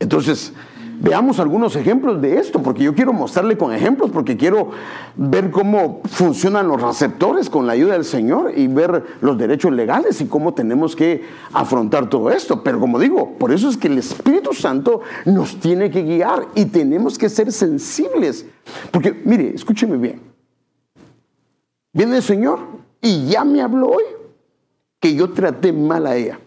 Entonces, Veamos algunos ejemplos de esto, porque yo quiero mostrarle con ejemplos, porque quiero ver cómo funcionan los receptores con la ayuda del Señor y ver los derechos legales y cómo tenemos que afrontar todo esto. Pero como digo, por eso es que el Espíritu Santo nos tiene que guiar y tenemos que ser sensibles. Porque, mire, escúcheme bien. Viene el Señor y ya me habló hoy que yo traté mal a ella.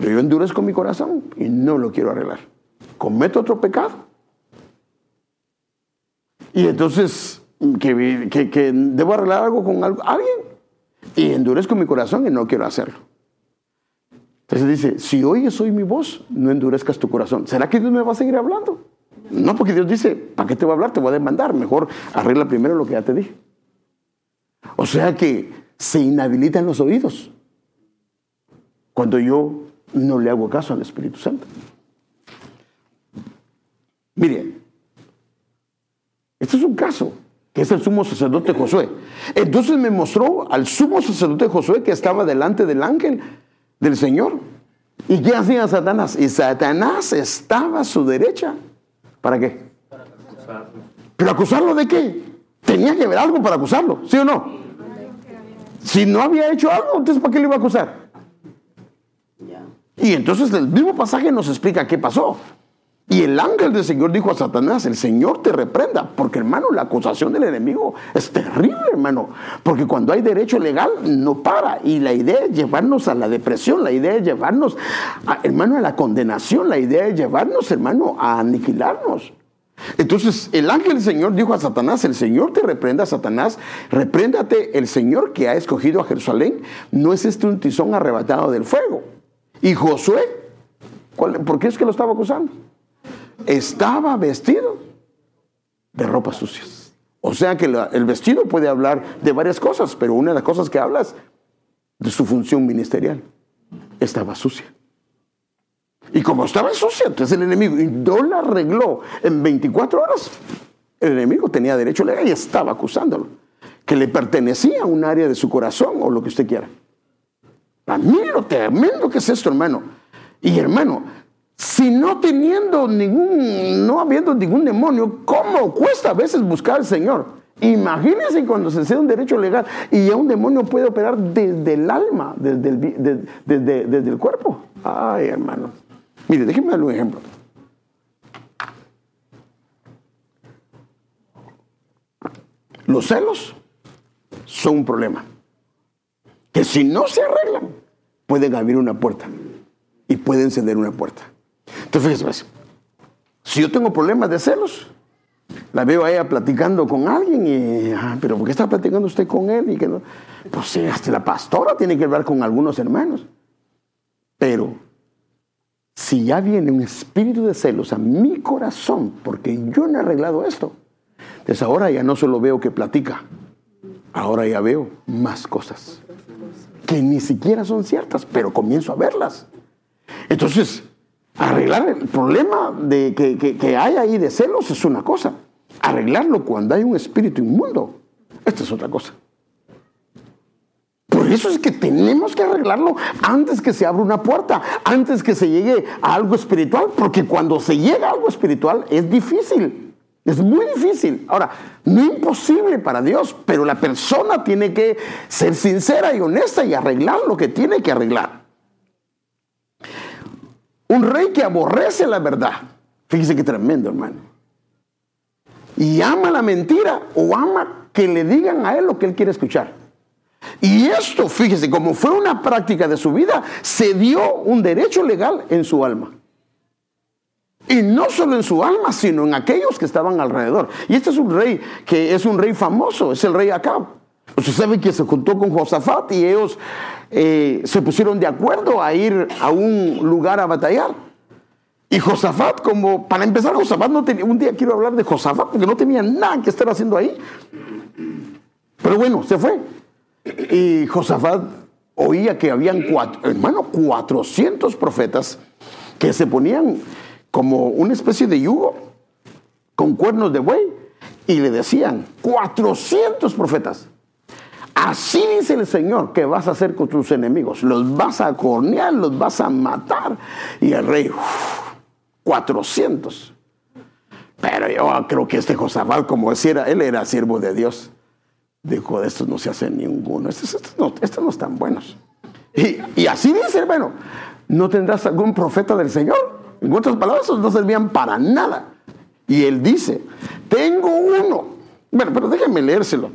Pero yo endurezco mi corazón y no lo quiero arreglar. Cometo otro pecado. Y entonces, que, debo arreglar algo con alguien. Y endurezco mi corazón y no quiero hacerlo. Entonces dice, si oyes hoy mi voz, no endurezcas tu corazón. ¿Será que Dios me va a seguir hablando? No, porque Dios dice, ¿para qué te voy a hablar? Te voy a demandar. Mejor arregla primero lo que ya te dije. O sea que se inhabilitan los oídos. Cuando yo no le hago caso al Espíritu Santo. Mire, este es un caso, que es el sumo sacerdote Josué. Entonces me mostró al sumo sacerdote Josué que estaba delante del ángel del Señor. ¿Y qué hacía Satanás? Y Satanás estaba a su derecha. ¿Para qué? ¿Pero acusarlo de qué? Tenía que haber algo para acusarlo, ¿sí o no? Si no había hecho algo, entonces ¿para qué le iba a acusar? Y entonces el mismo pasaje nos explica qué pasó. Y el ángel del Señor dijo a Satanás, el Señor te reprenda, porque hermano, la acusación del enemigo es terrible, hermano, porque cuando hay derecho legal no para. Y la idea es llevarnos a la depresión, la idea es llevarnos, hermano, a la condenación, la idea es llevarnos, hermano, a aniquilarnos. Entonces el ángel del Señor dijo a Satanás, el Señor te reprenda, Satanás, repréndate el Señor que ha escogido a Jerusalén, no es este un tizón arrebatado del fuego. Y Josué, ¿por qué es que lo estaba acusando? Estaba vestido de ropas sucias. O sea que el vestido puede hablar de varias cosas, pero una de las cosas que hablas de su función ministerial estaba sucia. Y como estaba sucia, entonces el enemigo y no la arregló en 24 horas, el enemigo tenía derecho legal y estaba acusándolo, que le pertenecía a un área de su corazón o lo que usted quiera. A mí lo tremendo que es esto, hermano. Y hermano, si no teniendo ningún, no habiendo ningún demonio, ¿cómo cuesta a veces buscar al Señor? Imagínense cuando se sea un derecho legal y ya un demonio puede operar desde el alma, desde el, desde, el cuerpo. Ay, hermano. Mire, déjenme darle un ejemplo. Los celos son un problema que si no se arreglan, pueden abrir una puerta y pueden encender una puerta. Entonces, fíjese, si yo tengo problemas de celos, la veo a ella platicando con alguien y, ah, pero ¿por qué está platicando usted con él? Y que no? Pues sí, hasta la pastora tiene que hablar con algunos hermanos. Pero si ya viene un espíritu de celos a mi corazón, porque yo no he arreglado esto, entonces ahora ya no solo veo que platica, ahora ya veo más cosas que ni siquiera son ciertas, pero comienzo a verlas. Entonces, arreglar el problema de que, hay ahí de celos es una cosa. Arreglarlo cuando hay un espíritu inmundo, esta es otra cosa. Por eso es que tenemos que arreglarlo antes que se abra una puerta, antes que se llegue a algo espiritual, porque cuando se llega a algo espiritual es difícil. Es muy difícil. Ahora, no imposible para Dios, pero la persona tiene que ser sincera y honesta y arreglar lo que tiene que arreglar. Un rey que aborrece la verdad. Fíjese qué tremendo, hermano. Y ama la mentira o ama que le digan a él lo que él quiere escuchar. Y esto, fíjese, como fue una práctica de su vida, se dio un derecho legal en su alma. Y no solo en su alma, sino en aquellos que estaban alrededor. Y este es un rey que es un rey famoso, es el rey Acab. Usted sabe que se juntó con Josafat y ellos eh, se pusieron de acuerdo a ir a un lugar a batallar. Y Josafat, como para empezar, Josafat no tenía, un día quiero hablar de Josafat porque no tenía nada que estar haciendo ahí. Pero bueno, se fue. Y Josafat oía que habían cuatro, hermano, 400 profetas que se ponían como una especie de yugo con cuernos de buey y le decían, 400 profetas. Así dice el Señor que vas a hacer con tus enemigos. Los vas a cornear, los vas a matar. Y el rey, 400. Pero yo creo que este Josabal, como decía, él era siervo de Dios. Dijo, de estos no se hace ninguno. Estos, no, están buenos. Y, y así dice, bueno, ¿no tendrás algún profeta del Señor? En otras palabras, no servían para nada. Y él dice, tengo uno. Bueno, pero déjenme leérselo.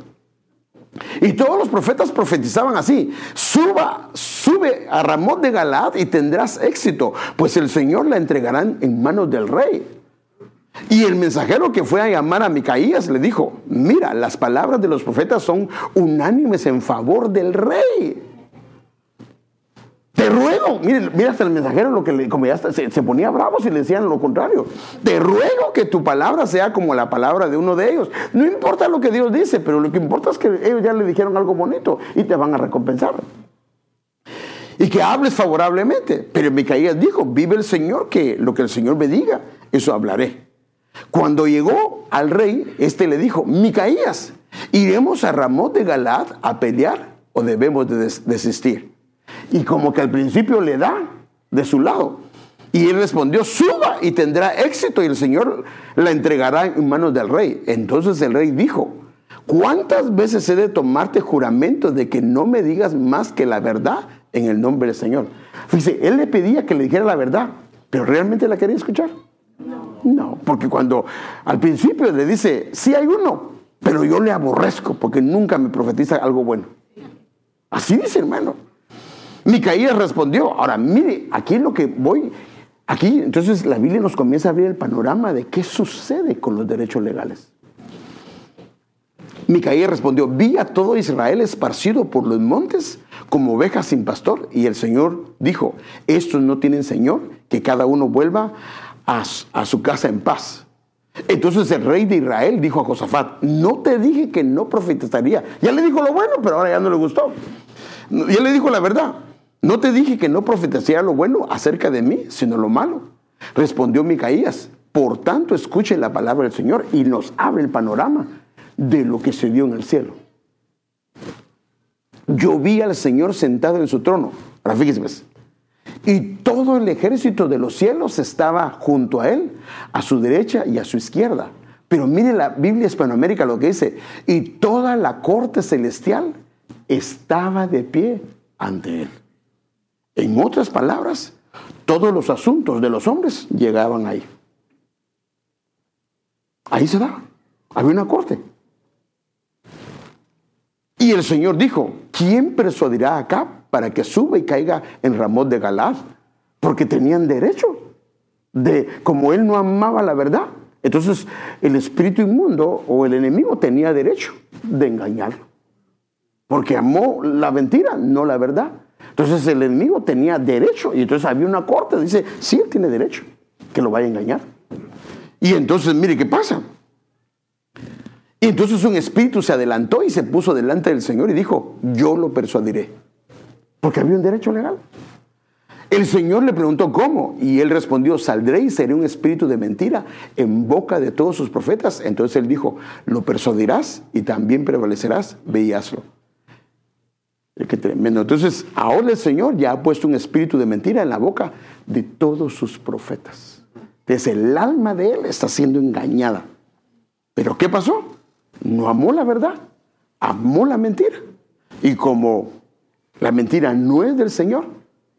Y todos los profetas profetizaban así, suba, sube a Ramón de Galad y tendrás éxito, pues el Señor la entregarán en manos del rey. Y el mensajero que fue a llamar a Micaías le dijo, mira, las palabras de los profetas son unánimes en favor del rey. Te ruego, mire, mira hasta el mensajero lo que le, como ya se, ponía bravo si le decían lo contrario. Te ruego que tu palabra sea como la palabra de uno de ellos. No importa lo que Dios dice, pero lo que importa es que ellos ya le dijeron algo bonito y te van a recompensar. Y que hables favorablemente. Pero Micaías dijo, vive el Señor, que lo que el Señor me diga, eso hablaré. Cuando llegó al rey, este le dijo, Micaías, ¿iremos a Ramón de Galad a pelear o debemos de desistir? Y como que al principio le da de su lado. Y él respondió, suba y tendrá éxito y el Señor la entregará en manos del rey. Entonces el rey dijo, ¿cuántas veces he de tomarte juramento de que no me digas más que la verdad en el nombre del Señor? Fíjese, él le pedía que le dijera la verdad, pero ¿realmente la quería escuchar? No. No, porque cuando al principio le dice, sí hay uno, pero yo le aborrezco porque nunca me profetiza algo bueno. Así dice hermano. Micaías respondió, ahora mire, aquí es lo que voy, aquí entonces la Biblia nos comienza a abrir el panorama de qué sucede con los derechos legales. Micaías respondió, vi a todo Israel esparcido por los montes como ovejas sin pastor. Y el Señor dijo, estos no tienen Señor, que cada uno vuelva a, a su casa en paz. Entonces el rey de Israel dijo a Josafat, no te dije que no profetizaría. Ya le dijo lo bueno, pero ahora ya no le gustó. Ya le dijo la verdad. ¿No te dije que no profetizara lo bueno acerca de mí, sino lo malo? Respondió Micaías. Por tanto, escuche la palabra del Señor y nos abre el panorama de lo que se dio en el cielo. Yo vi al Señor sentado en su trono. Ahora fíjese. Y todo el ejército de los cielos estaba junto a él, a su derecha y a su izquierda. Pero mire la Biblia Hispanoamérica lo que dice. Y toda la corte celestial estaba de pie ante él. En otras palabras, todos los asuntos de los hombres llegaban ahí. Ahí se da. Había una corte. Y el Señor dijo, ¿quién persuadirá acá para que suba y caiga en Ramón de Galad? Porque tenían derecho de, como él no amaba la verdad, entonces el espíritu inmundo o el enemigo tenía derecho de engañarlo. Porque amó la mentira, no la verdad. Entonces el enemigo tenía derecho y entonces había una corte, dice, sí, él tiene derecho, que lo vaya a engañar. Y entonces, mire qué pasa. Y entonces un espíritu se adelantó y se puso delante del Señor y dijo, yo lo persuadiré. Porque había un derecho legal. El Señor le preguntó cómo y él respondió, saldré y seré un espíritu de mentira en boca de todos sus profetas. Entonces él dijo, lo persuadirás y también prevalecerás, ve y hazlo. Qué tremendo. Entonces ahora el Señor ya ha puesto un espíritu de mentira en la boca de todos sus profetas. Desde el alma de él está siendo engañada. Pero ¿qué pasó? No amó la verdad, amó la mentira. Y como la mentira no es del Señor,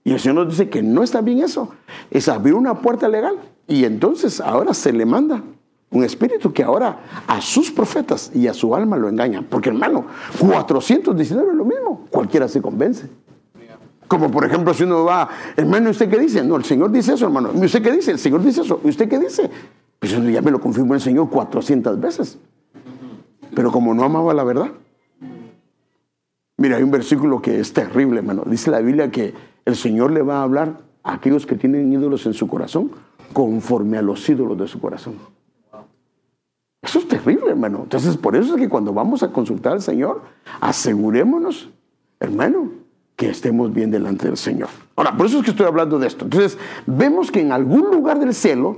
y el Señor nos dice que no está bien eso. Es abrir una puerta legal. Y entonces ahora se le manda un espíritu que ahora a sus profetas y a su alma lo engaña. Porque hermano, 419 es lo mismo. Cualquiera se convence. Como por ejemplo si uno va, hermano, ¿usted qué dice? No, el Señor dice eso, hermano. ¿Y usted qué dice? El Señor dice eso. ¿Y usted qué dice? Pues ya me lo confirmó el Señor 400 veces. Pero como no amaba la verdad. Mira, hay un versículo que es terrible, hermano. Dice la Biblia que el Señor le va a hablar a aquellos que tienen ídolos en su corazón conforme a los ídolos de su corazón. Eso es terrible, hermano. Entonces, por eso es que cuando vamos a consultar al Señor, asegurémonos, hermano, que estemos bien delante del Señor. Ahora, por eso es que estoy hablando de esto. Entonces, vemos que en algún lugar del cielo,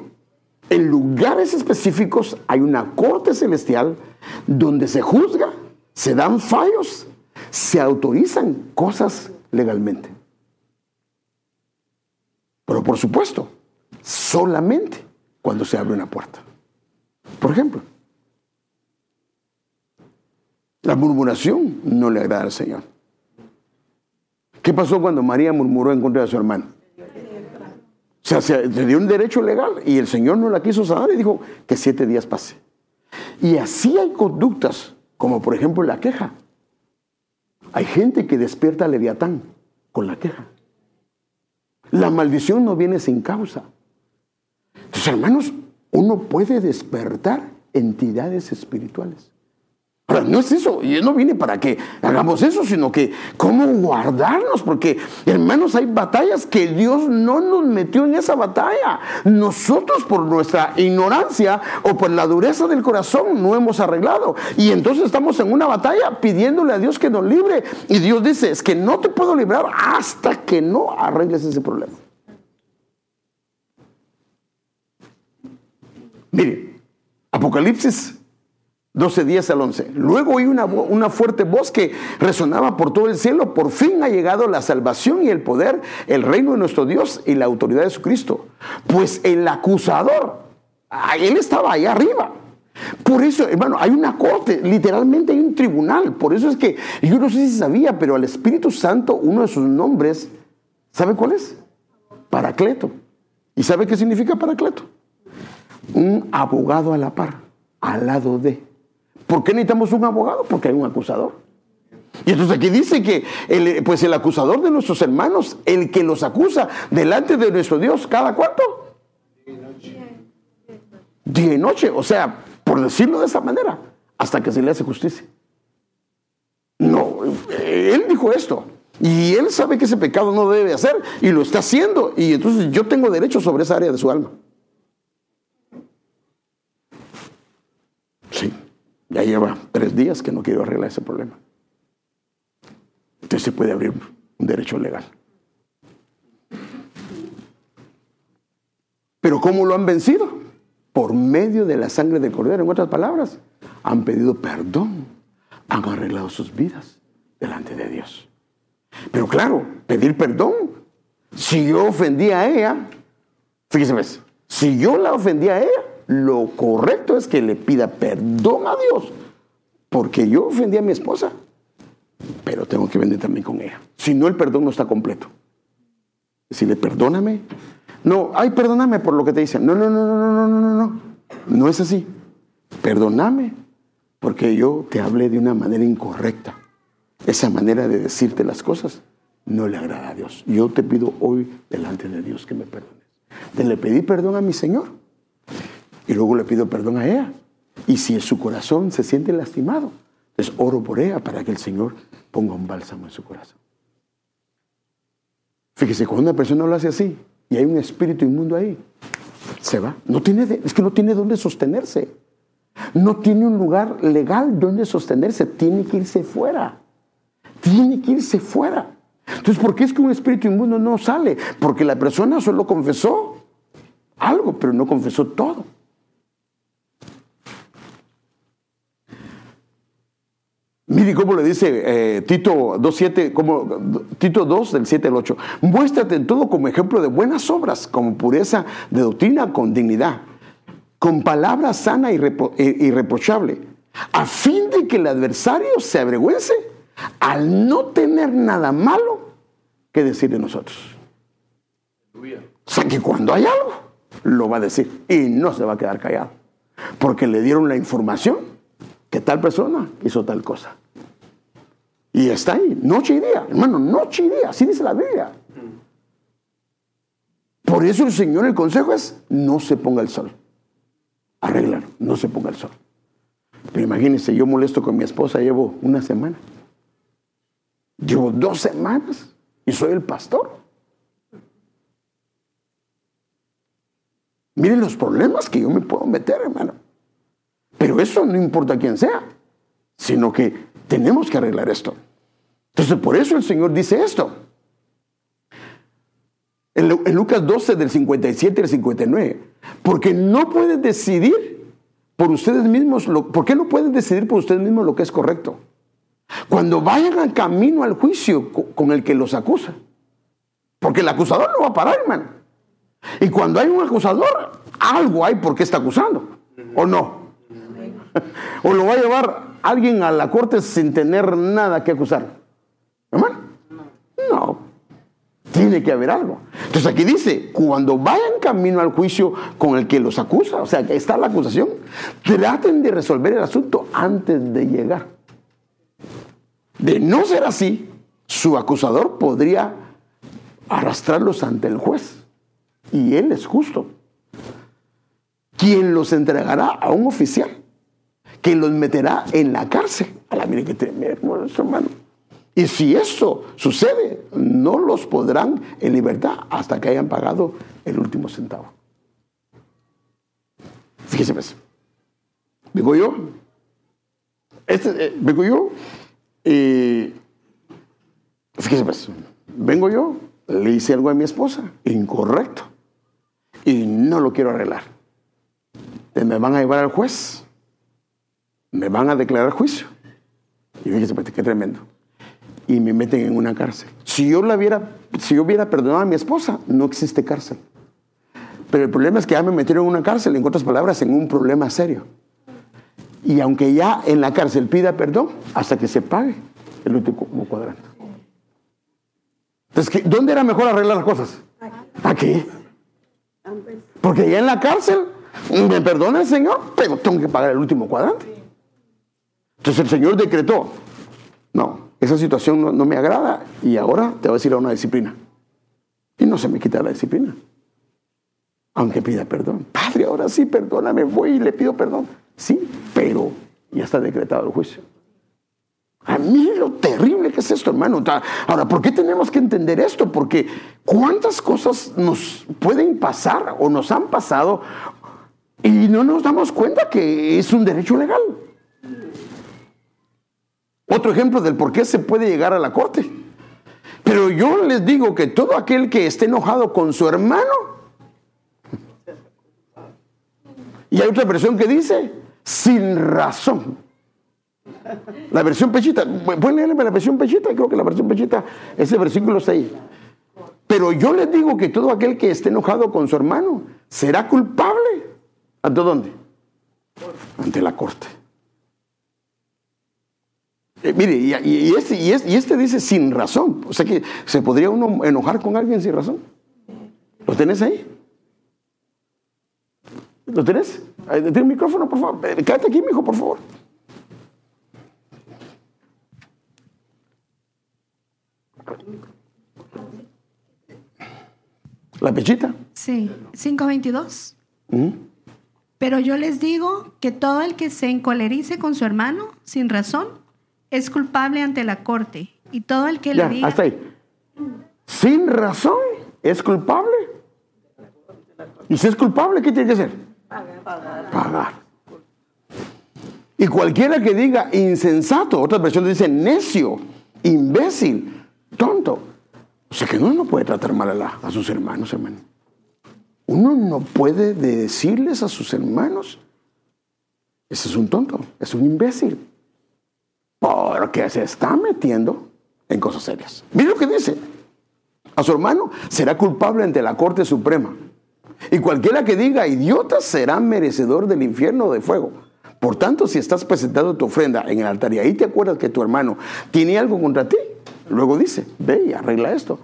en lugares específicos, hay una corte celestial donde se juzga, se dan fallos, se autorizan cosas legalmente. Pero por supuesto, solamente cuando se abre una puerta. Por ejemplo, la murmuración no le agrada al Señor. ¿Qué pasó cuando María murmuró en contra de su hermano? O sea, se dio un derecho legal y el Señor no la quiso sanar y dijo que siete días pase. Y así hay conductas, como por ejemplo la queja. Hay gente que despierta a Leviatán con la queja. La maldición no viene sin causa. Entonces, hermanos, uno puede despertar entidades espirituales. Ahora, no es eso, y no viene para que hagamos eso, sino que cómo guardarnos, porque hermanos, hay batallas que Dios no nos metió en esa batalla. Nosotros por nuestra ignorancia o por la dureza del corazón no hemos arreglado. Y entonces estamos en una batalla pidiéndole a Dios que nos libre. Y Dios dice, es que no te puedo librar hasta que no arregles ese problema. Mire, Apocalipsis 12 días al 11. Luego oí una, una, fuerte voz que resonaba por todo el cielo. Por fin ha llegado la salvación y el poder, el reino de nuestro Dios y la autoridad de su Cristo. Pues el acusador, él estaba ahí arriba. Por eso, hermano, hay una corte, literalmente hay un tribunal. Por eso es que yo no sé si sabía, pero al Espíritu Santo, uno de sus nombres, ¿sabe cuál es? Paracleto. ¿Y sabe qué significa Paracleto? Un abogado a la par, al lado de. ¿Por qué necesitamos un abogado? Porque hay un acusador. Y entonces aquí dice que el, pues el acusador de nuestros hermanos, el que los acusa delante de nuestro Dios, ¿cada cuánto? Día y noche. O sea, por decirlo de esa manera, hasta que se le hace justicia. No, él dijo esto. Y él sabe que ese pecado no debe hacer y lo está haciendo. Y entonces yo tengo derecho sobre esa área de su alma. Sí. Ya lleva tres días que no quiero arreglar ese problema. Entonces se puede abrir un derecho legal. Pero ¿cómo lo han vencido? Por medio de la sangre del cordero. En otras palabras, han pedido perdón, han arreglado sus vidas delante de Dios. Pero claro, pedir perdón. Si yo ofendí a ella, fíjese, si yo la ofendí a ella, lo correcto es que le pida perdón a Dios, porque yo ofendí a mi esposa, pero tengo que vender también con ella. Si no, el perdón no está completo. le perdóname. No, ay, perdóname por lo que te dicen. No, no, no, no, no, no, no, no. No es así. Perdóname porque yo te hablé de una manera incorrecta. Esa manera de decirte las cosas no le agrada a Dios. Yo te pido hoy delante de Dios que me perdones. Le pedí perdón a mi Señor y luego le pido perdón a ella. Y si en su corazón se siente lastimado, les oro por ella para que el Señor ponga un bálsamo en su corazón. Fíjese, cuando una persona lo hace así y hay un espíritu inmundo ahí, se va. No tiene es que no tiene dónde sostenerse. No tiene un lugar legal donde sostenerse. Tiene que irse fuera. Tiene que irse fuera. Entonces, ¿por qué es que un espíritu inmundo no sale? Porque la persona solo confesó algo, pero no confesó todo. Mire cómo le dice eh, Tito 2.7, como Tito 2 del 7 al 8. Muéstrate en todo como ejemplo de buenas obras, como pureza de doctrina con dignidad, con palabra sana y eh, irreprochable, a fin de que el adversario se avergüence al no tener nada malo que decir de nosotros. O sea que cuando hay algo, lo va a decir y no se va a quedar callado, porque le dieron la información que tal persona hizo tal cosa. Y está ahí, noche y día, hermano, noche y día, así dice la Biblia. Por eso el Señor, el consejo es, no se ponga el sol. Arreglar, no se ponga el sol. Pero imagínense, yo molesto con mi esposa, llevo una semana. Llevo dos semanas y soy el pastor. Miren los problemas que yo me puedo meter, hermano. Pero eso no importa quién sea, sino que tenemos que arreglar esto. Entonces, por eso el Señor dice esto. En, Lucas 12, del 57 al 59, porque no pueden decidir por ustedes mismos, lo, ¿por qué no pueden decidir por ustedes mismos lo que es correcto? Cuando vayan al camino al juicio con el que los acusa. Porque el acusador no va a parar, hermano. Y cuando hay un acusador, algo hay por qué está acusando. ¿O no? ¿O lo va a llevar alguien a la corte sin tener nada que acusar? No. Tiene que haber algo. Entonces aquí dice, cuando vayan camino al juicio con el que los acusa, o sea, está la acusación, traten de resolver el asunto antes de llegar. De no ser así, su acusador podría arrastrarlos ante el juez. Y él es justo. Quien los entregará a un oficial que los meterá en la cárcel. A la mire que tremendo, hermano. Y si eso sucede, no los podrán en libertad hasta que hayan pagado el último centavo. Fíjese pues. Vengo yo. Este, eh, vengo yo. Y fíjese pues. Vengo yo. Le hice algo a mi esposa. Incorrecto. Y no lo quiero arreglar. Me van a llevar al juez me van a declarar juicio. Y fíjese, pues, qué tremendo. Y me meten en una cárcel. Si yo, la hubiera, si yo hubiera perdonado a mi esposa, no existe cárcel. Pero el problema es que ya me metieron en una cárcel, en otras palabras, en un problema serio. Y aunque ya en la cárcel pida perdón, hasta que se pague el último cuadrante. Entonces, ¿dónde era mejor arreglar las cosas? Aquí. Porque ya en la cárcel me perdona el Señor, pero tengo que pagar el último cuadrante. Entonces el Señor decretó, no, esa situación no, me agrada y ahora te voy a decir a una disciplina. Y no se me quita la disciplina. Aunque pida perdón. Padre, ahora sí, perdóname, voy y le pido perdón. Sí, pero ya está decretado el juicio. A mí lo terrible que es esto, hermano. Ahora, ¿por qué tenemos que entender esto? Porque cuántas cosas nos pueden pasar o nos han pasado y no nos damos cuenta que es un derecho legal. Otro ejemplo del por qué se puede llegar a la corte. Pero yo les digo que todo aquel que esté enojado con su hermano, y hay otra versión que dice, sin razón. La versión pechita, pueden leerme la versión pechita, creo que la versión pechita, ese versículo está ahí. Pero yo les digo que todo aquel que esté enojado con su hermano será culpable. ¿Ante dónde? Ante la corte. Eh, mire, este, y, este, dice sin razón. O sea que se podría uno enojar con alguien sin razón. ¿Lo tenés ahí? ¿Lo tenés? Tiene el micrófono, por favor. Eh, quédate aquí, mijo, por favor. ¿La pechita? Sí, 522. Pero yo les digo que todo el que se encolerice con su hermano sin razón es culpable ante la corte y todo el que le diga... Hasta ahí. sin razón es culpable. Y si es culpable, ¿qué tiene que hacer? Pagar. Pagar. Y cualquiera que diga insensato, otras versiones dicen necio, imbécil, tonto. O sea que uno no puede tratar mal a, a sus hermanos, hermano. Uno no puede decirles a sus hermanos, ese es un tonto, es un imbécil, porque se está metiendo en cosas serias. Mira lo que dice. A su hermano será culpable ante la Corte Suprema. Y cualquiera que diga idiota será merecedor del infierno de fuego. Por tanto, si estás presentando tu ofrenda en el altar y ahí te acuerdas que tu hermano tiene algo contra ti, luego dice, ve y arregla esto.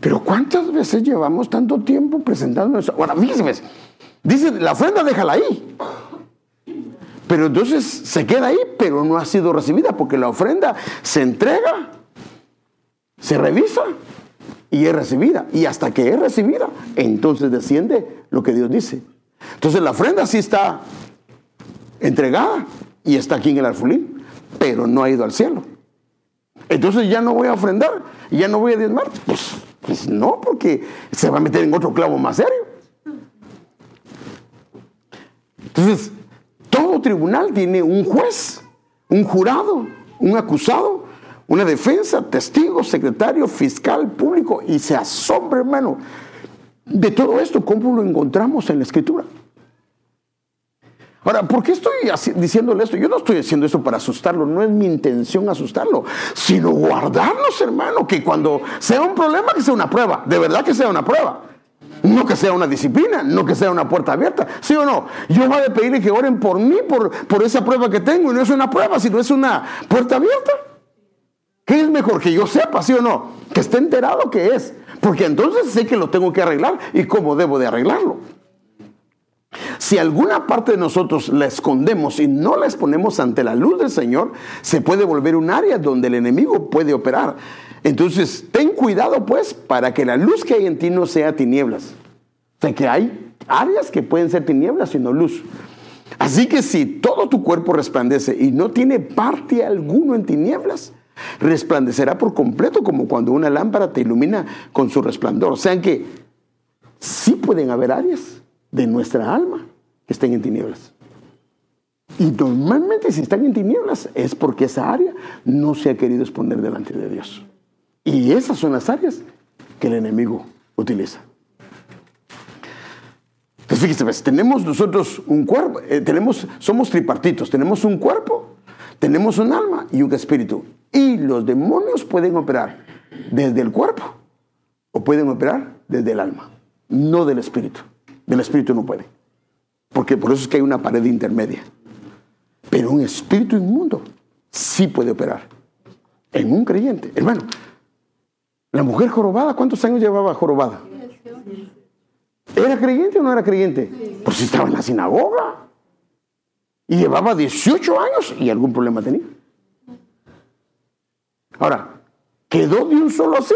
Pero ¿cuántas veces llevamos tanto tiempo presentando eso? Ahora, fíjese, dice, la ofrenda déjala ahí. Pero entonces se queda ahí, pero no ha sido recibida, porque la ofrenda se entrega, se revisa y es recibida. Y hasta que es recibida, entonces desciende lo que Dios dice. Entonces la ofrenda sí está entregada y está aquí en el alfulín, pero no ha ido al cielo. Entonces ya no voy a ofrendar, ya no voy a diezmar. Pues pues no, porque se va a meter en otro clavo más serio. Entonces, tribunal tiene un juez, un jurado, un acusado, una defensa, testigo, secretario, fiscal, público, y se asombra, hermano, de todo esto, cómo lo encontramos en la escritura. Ahora, ¿por qué estoy diciéndole esto? Yo no estoy haciendo esto para asustarlo, no es mi intención asustarlo, sino guardarnos, hermano, que cuando sea un problema, que sea una prueba, de verdad que sea una prueba. No que sea una disciplina, no que sea una puerta abierta. ¿Sí o no? Yo voy a pedirle que oren por mí, por, por esa prueba que tengo, y no es una prueba, sino es una puerta abierta. ¿Qué es mejor que yo sepa, sí o no? Que esté enterado que es. Porque entonces sé que lo tengo que arreglar y cómo debo de arreglarlo. Si alguna parte de nosotros la escondemos y no la exponemos ante la luz del Señor, se puede volver un área donde el enemigo puede operar. Entonces, ten cuidado pues para que la luz que hay en ti no sea tinieblas. O sea que hay áreas que pueden ser tinieblas sino luz. Así que si todo tu cuerpo resplandece y no tiene parte alguno en tinieblas, resplandecerá por completo como cuando una lámpara te ilumina con su resplandor. O sea que sí pueden haber áreas de nuestra alma estén en tinieblas. Y normalmente si están en tinieblas es porque esa área no se ha querido exponer delante de Dios. Y esas son las áreas que el enemigo utiliza. Entonces fíjese, pues, tenemos nosotros un cuerpo, eh, tenemos, somos tripartitos, tenemos un cuerpo, tenemos un alma y un espíritu. Y los demonios pueden operar desde el cuerpo o pueden operar desde el alma, no del espíritu. Del espíritu no puede. Porque por eso es que hay una pared intermedia. Pero un espíritu inmundo sí puede operar. En un creyente. Hermano, la mujer jorobada, ¿cuántos años llevaba jorobada? ¿Era creyente o no era creyente? Pues si estaba en la sinagoga. Y llevaba 18 años y algún problema tenía. Ahora, ¿quedó de un solo así?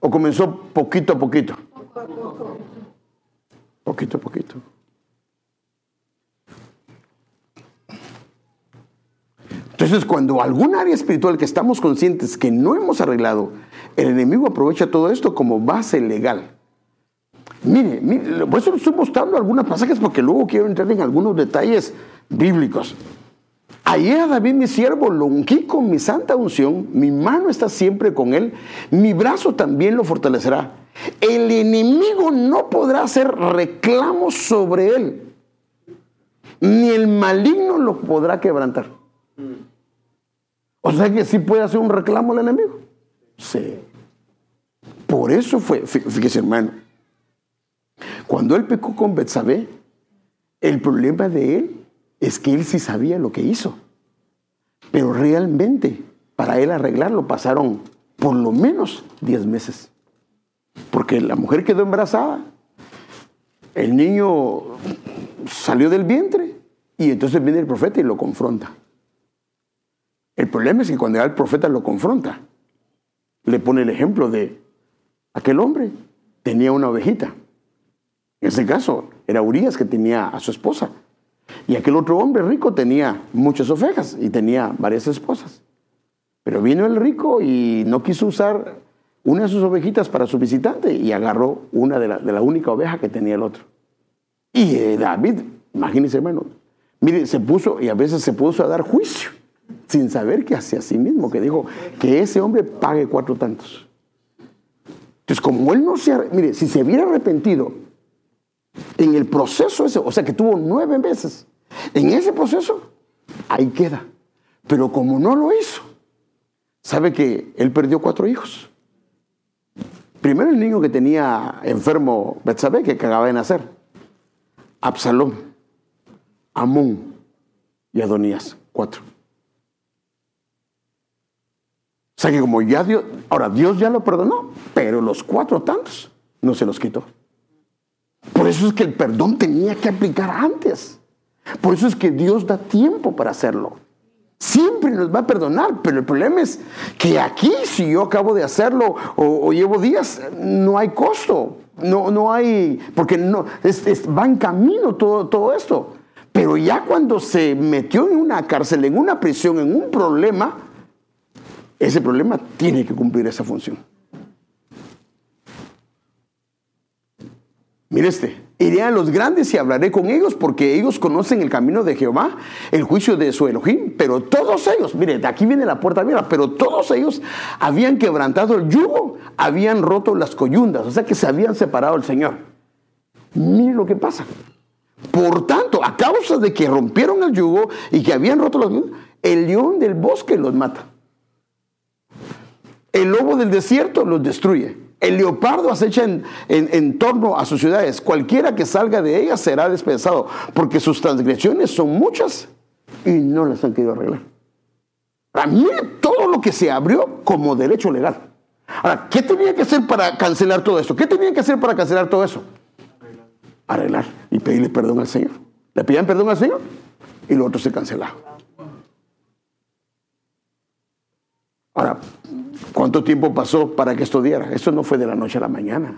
¿O comenzó poquito a poquito? Poquito a poquito. Entonces, cuando algún área espiritual que estamos conscientes que no hemos arreglado, el enemigo aprovecha todo esto como base legal. Mire, mire por eso estoy mostrando algunos pasajes porque luego quiero entrar en algunos detalles bíblicos. Ayer a David, mi siervo, lo ungí con mi santa unción, mi mano está siempre con él, mi brazo también lo fortalecerá. El enemigo no podrá hacer reclamos sobre él, ni el maligno lo podrá quebrantar. O sea que sí puede hacer un reclamo el enemigo. Sí. Por eso fue, fíjese hermano, cuando él pecó con Betsabé, el problema de él es que él sí sabía lo que hizo. Pero realmente, para él arreglarlo, pasaron por lo menos 10 meses. Porque la mujer quedó embarazada, el niño salió del vientre y entonces viene el profeta y lo confronta. El problema es que cuando el profeta lo confronta, le pone el ejemplo de aquel hombre tenía una ovejita. En ese caso era Urias que tenía a su esposa. Y aquel otro hombre rico tenía muchas ovejas y tenía varias esposas. Pero vino el rico y no quiso usar una de sus ovejitas para su visitante y agarró una de la, única oveja que tenía el otro. Y eh, David, imagínense hermano, mire, se puso y a veces se puso a dar juicio sin saber que hacía a sí mismo, que dijo que ese hombre pague cuatro tantos. Entonces, como él no se, mire, si se hubiera arrepentido en el proceso ese, o sea que tuvo nueve meses, en ese proceso, ahí queda. Pero como no lo hizo, sabe que él perdió cuatro hijos. Primero el niño que tenía enfermo Betsabé, que acababa de nacer. Absalón, Amón y Adonías, cuatro. O sea que como ya Dios, ahora Dios ya lo perdonó, pero los cuatro tantos no se los quitó. Por eso es que el perdón tenía que aplicar antes. Por eso es que Dios da tiempo para hacerlo. Siempre nos va a perdonar, pero el problema es que aquí, si yo acabo de hacerlo o, llevo días, no hay costo, no, no hay, porque no, va en camino todo, todo esto. Pero ya cuando se metió en una cárcel, en una prisión, en un problema, ese problema tiene que cumplir esa función. Mire este, iré a los grandes y hablaré con ellos porque ellos conocen el camino de Jehová, el juicio de su Elohim, pero todos ellos, mire, de aquí viene la puerta mira, pero todos ellos habían quebrantado el yugo, habían roto las coyundas, o sea que se habían separado del Señor. Mire lo que pasa. Por tanto, a causa de que rompieron el yugo y que habían roto los el león del bosque los mata. El lobo del desierto los destruye. El leopardo acecha en, torno a sus ciudades. Cualquiera que salga de ellas será despedazado, porque sus transgresiones son muchas y no las han querido arreglar. A mí todo lo que se abrió como derecho legal. Ahora, ¿qué tenía que hacer para cancelar todo esto? ¿Qué tenía que hacer para cancelar todo eso? Arreglar y pedirle perdón al Señor. Le pedían perdón al Señor y lo otro se cancelaba. Ahora, ¿cuánto tiempo pasó para que esto diera? Eso no fue de la noche a la mañana.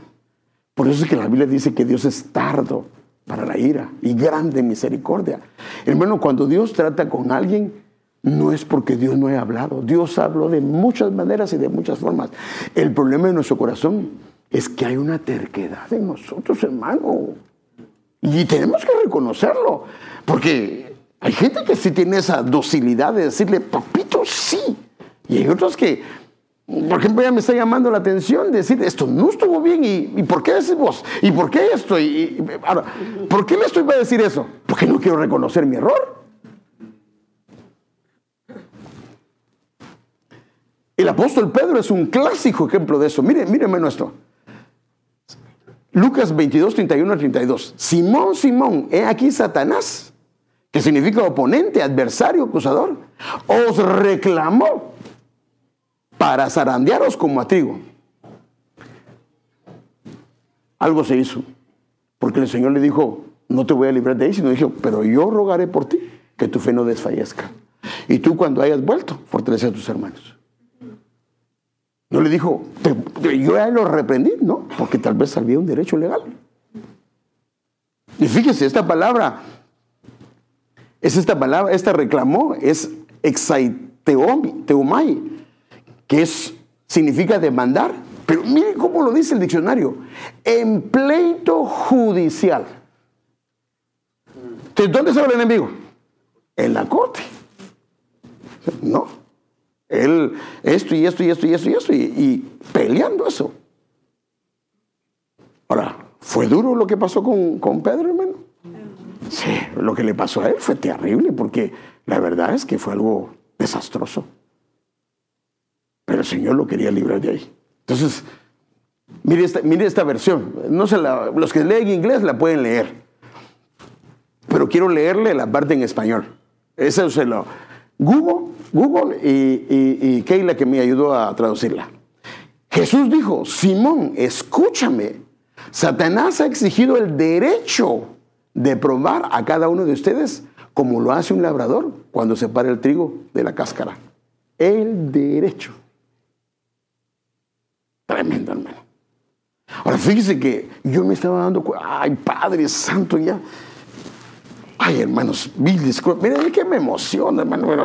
Por eso es que la Biblia dice que Dios es tardo para la ira y grande misericordia. Hermano, cuando Dios trata con alguien, no es porque Dios no haya hablado. Dios habló de muchas maneras y de muchas formas. El problema de nuestro corazón es que hay una terquedad en nosotros, hermano. Y tenemos que reconocerlo. Porque hay gente que sí tiene esa docilidad de decirle, papito, sí. Y hay otros que, por ejemplo, ya me está llamando la atención decir, esto no estuvo bien, ¿y, por qué decís vos? ¿Y por qué esto? Y, ahora, ¿por qué le estoy para decir eso? Porque no quiero reconocer mi error. El apóstol Pedro es un clásico ejemplo de eso. Mire, míreme nuestro. Lucas 22, 31 32. Simón, Simón, he aquí Satanás, que significa oponente, adversario, acusador, os reclamó para zarandearos como a. Algo se hizo, porque el Señor le dijo, no te voy a librar de ahí, sino dijo, pero yo rogaré por ti que tu fe no desfallezca. Y tú cuando hayas vuelto, fortalece a tus hermanos. No le dijo, yo ya lo reprendí, no, porque tal vez había un derecho legal. Y fíjese, esta palabra, es esta palabra, esta reclamó, es exaiteomai, que es, significa demandar, pero mire cómo lo dice el diccionario, en pleito judicial. Entonces, ¿dónde estaba el enemigo? En la corte. No. Él, esto y esto y esto y esto y esto, y, peleando eso. Ahora, ¿fue duro lo que pasó con, con Pedro, hermano? Sí, lo que le pasó a él fue terrible, porque la verdad es que fue algo desastroso. El Señor lo quería librar de ahí. Entonces, mire esta, esta versión. No se los que leen inglés la pueden leer. Pero quiero leerle la parte en español. Eso se lo. Google, Google y, y Keila que me ayudó a traducirla. Jesús dijo, Simón, escúchame. Satanás ha exigido el derecho de probar a cada uno de ustedes como lo hace un labrador cuando separa el trigo de la cáscara. El derecho. Tremendo, hermano. Ahora fíjese que yo me estaba dando cuenta, ay Padre Santo, ya. Ay, hermanos, mil disculpas. Miren, que me emociona, hermano.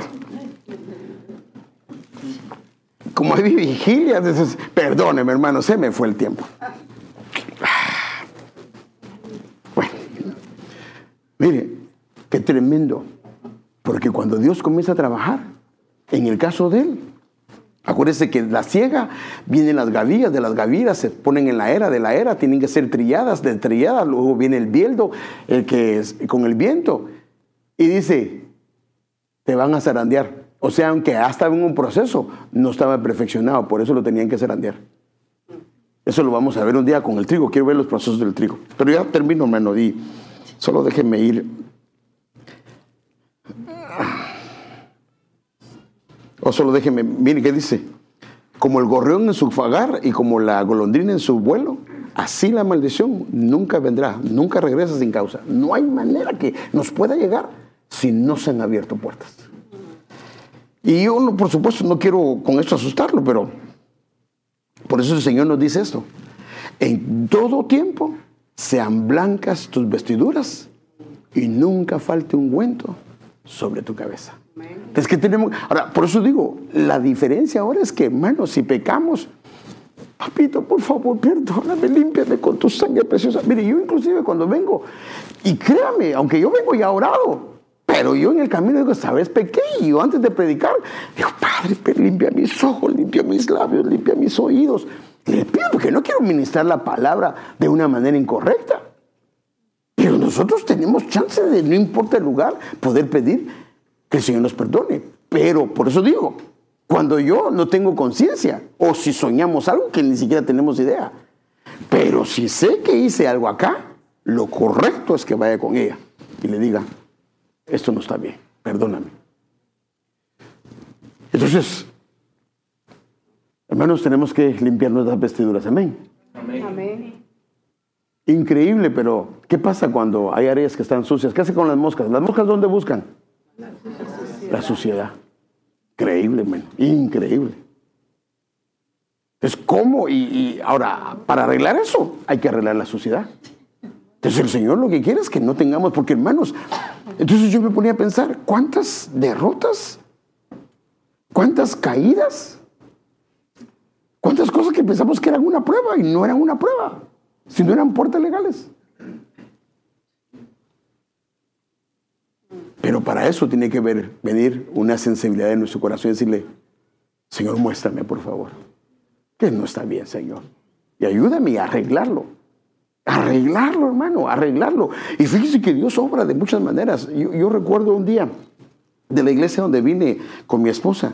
como hay vigilia, entonces, perdóneme hermano, se me fue el tiempo. Bueno, mire, qué tremendo. Porque cuando Dios comienza a trabajar, en el caso de él, acuérdese que la ciega vienen las gavillas, de las gavillas se ponen en la era, de la era tienen que ser trilladas, de trilladas, luego viene el bieldo, el que es con el viento. Y dice, te van a zarandear. O sea, aunque ya estaba en un proceso, no estaba perfeccionado, por eso lo tenían que zarandear. Eso lo vamos a ver un día con el trigo. Quiero ver los procesos del trigo. Pero ya termino, hermano, y solo déjenme ir. O solo déjenme, mire qué dice. Como el gorrión en su fagar y como la golondrina en su vuelo, así la maldición nunca vendrá, nunca regresa sin causa. No hay manera que nos pueda llegar si no se han abierto puertas. Y yo, por supuesto, no quiero con esto asustarlo, pero por eso el Señor nos dice esto. En todo tiempo sean blancas tus vestiduras y nunca falte un ungüento sobre tu cabeza. Es que tenemos, ahora, por eso digo, la diferencia ahora es que, hermano, si pecamos, papito, por favor, perdóname, límpiame con tu sangre preciosa. Mire, yo inclusive cuando vengo, y créame, aunque yo vengo ya orado, pero yo en el camino digo, ¿sabes? Pequé y yo antes de predicar, digo, Padre, limpia mis ojos, limpia mis labios, limpia mis oídos. Le pido porque no quiero ministrar la palabra de una manera incorrecta. Pero nosotros tenemos chance de, no importa el lugar, poder pedir que el Señor nos perdone. Pero por eso digo, cuando yo no tengo conciencia, o si soñamos algo que ni siquiera tenemos idea, pero si sé que hice algo acá, lo correcto es que vaya con ella y le diga, esto no está bien, perdóname. Entonces, hermanos, tenemos que limpiar nuestras vestiduras, amén. Amén. Increíble, pero ¿qué pasa cuando hay áreas que están sucias? ¿Qué hace con las moscas? ¿Las moscas dónde buscan? La suciedad. Increíble, man. increíble. Es como, y, y ahora, para arreglar eso, hay que arreglar la suciedad. Entonces el Señor lo que quiere es que no tengamos, porque hermanos, entonces yo me ponía a pensar, ¿cuántas derrotas? ¿Cuántas caídas? ¿Cuántas cosas que pensamos que eran una prueba y no eran una prueba, sino eran puertas legales? Pero para eso tiene que ver, venir una sensibilidad en nuestro corazón y decirle, Señor, muéstrame por favor, que no está bien, Señor. Y ayúdame a arreglarlo. Arreglarlo, hermano, arreglarlo. Y fíjese que Dios obra de muchas maneras. Yo, recuerdo un día de la iglesia donde vine con mi esposa.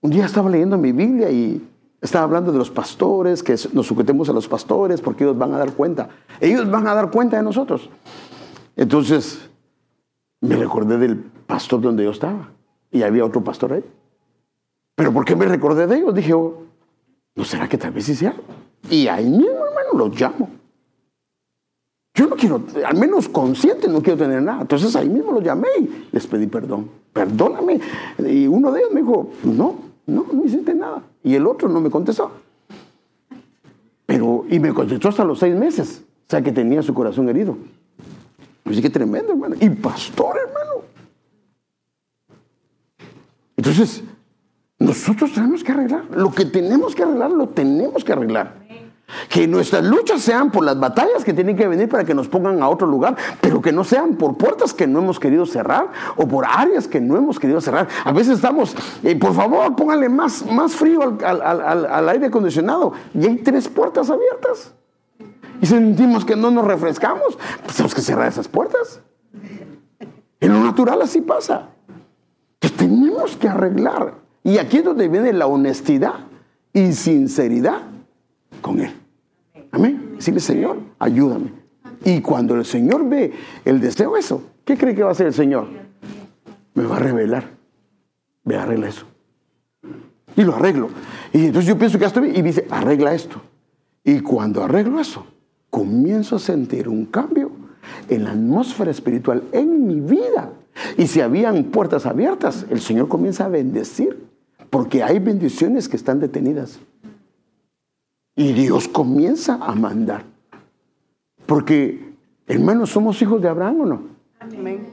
Un día estaba leyendo mi Biblia y estaba hablando de los pastores, que nos sujetemos a los pastores porque ellos van a dar cuenta. Ellos van a dar cuenta de nosotros. Entonces, me recordé del pastor donde yo estaba y había otro pastor ahí. Pero ¿por qué me recordé de ellos? Dije, oh, ¿no será que tal vez sí Y ahí mismo, hermano, los llamo. Yo no quiero, al menos consciente, no quiero tener nada. Entonces ahí mismo lo llamé y les pedí perdón. Perdóname. Y uno de ellos me dijo, no, no, no hiciste nada. Y el otro no me contestó. Pero, y me contestó hasta los seis meses. O sea que tenía su corazón herido. Así que tremendo, hermano. Y pastor, hermano. Entonces, nosotros tenemos que arreglar. Lo que tenemos que arreglar, lo tenemos que arreglar. Que nuestras luchas sean por las batallas que tienen que venir para que nos pongan a otro lugar, pero que no sean por puertas que no hemos querido cerrar o por áreas que no hemos querido cerrar. A veces estamos, eh, por favor, pónganle más, más frío al, aire acondicionado y hay tres puertas abiertas. Y sentimos que no nos refrescamos, pues tenemos que cerrar esas puertas. En lo natural así pasa. Que tenemos que arreglar. Y aquí es donde viene la honestidad y sinceridad con Él. Amén. Decirle, Señor, ayúdame. Y cuando el Señor ve el deseo eso, ¿qué cree que va a hacer el Señor? Me va a revelar. Ve, arregla eso. Y lo arreglo. Y entonces yo pienso que bien. Y dice, arregla esto. Y cuando arreglo eso, comienzo a sentir un cambio en la atmósfera espiritual en mi vida. Y si habían puertas abiertas, el Señor comienza a bendecir. Porque hay bendiciones que están detenidas. Y Dios comienza a mandar. Porque, hermanos, somos hijos de Abraham o no. Amén.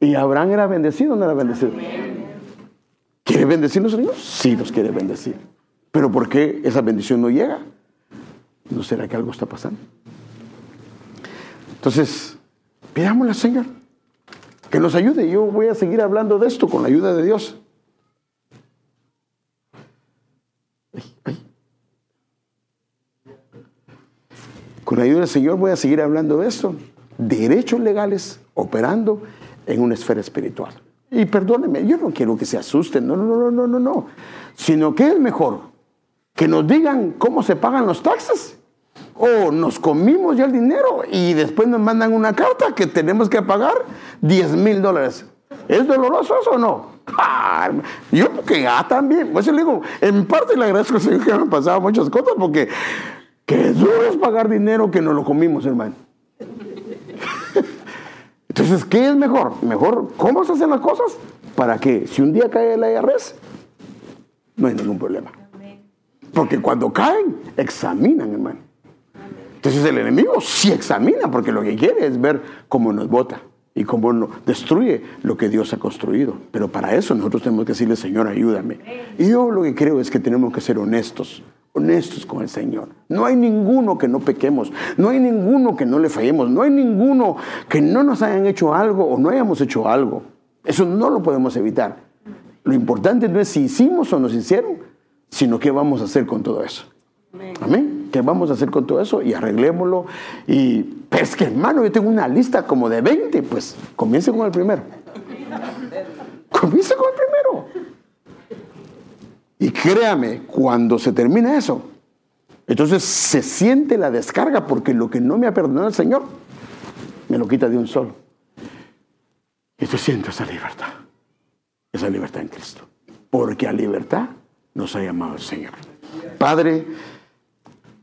Y Abraham era bendecido o no era bendecido. ¿Quiere bendecirnos, Señor? Sí, nos quiere bendecir. Pero ¿por qué esa bendición no llega? ¿No será que algo está pasando? Entonces, pidámosle al Señor que nos ayude. Yo voy a seguir hablando de esto con la ayuda de Dios. Con la ayuda del Señor voy a seguir hablando de esto. Derechos legales operando en una esfera espiritual. Y perdónenme, yo no quiero que se asusten, no, no, no, no, no, no. Sino que es mejor que nos digan cómo se pagan los taxes. O nos comimos ya el dinero y después nos mandan una carta que tenemos que pagar 10 mil dólares. ¿Es doloroso eso o no? Ah, yo porque ya también, pues le digo, en parte le agradezco al Señor que me han pasado muchas cosas porque que duro es pagar dinero que nos lo comimos, hermano. Entonces, ¿qué es mejor? Mejor, ¿cómo se hacen las cosas? Para que si un día cae el IRS, no hay ningún problema. Porque cuando caen, examinan, hermano. Entonces el enemigo sí examina, porque lo que quiere es ver cómo nos vota y cómo nos destruye lo que Dios ha construido. Pero para eso nosotros tenemos que decirle, Señor, ayúdame. Y yo lo que creo es que tenemos que ser honestos honestos con el Señor. No hay ninguno que no pequemos, no hay ninguno que no le fallemos, no hay ninguno que no nos hayan hecho algo o no hayamos hecho algo. Eso no lo podemos evitar. Lo importante no es si hicimos o nos hicieron, sino qué vamos a hacer con todo eso. Amén. ¿Qué vamos a hacer con todo eso? Y arreglémoslo. Y pues que hermano, yo tengo una lista como de 20, pues comience con el primero. Comience con el primero. Y créame, cuando se termina eso, entonces se siente la descarga porque lo que no me ha perdonado el Señor, me lo quita de un solo. Y se siente esa libertad, esa libertad en Cristo. Porque a libertad nos ha llamado el Señor. Padre,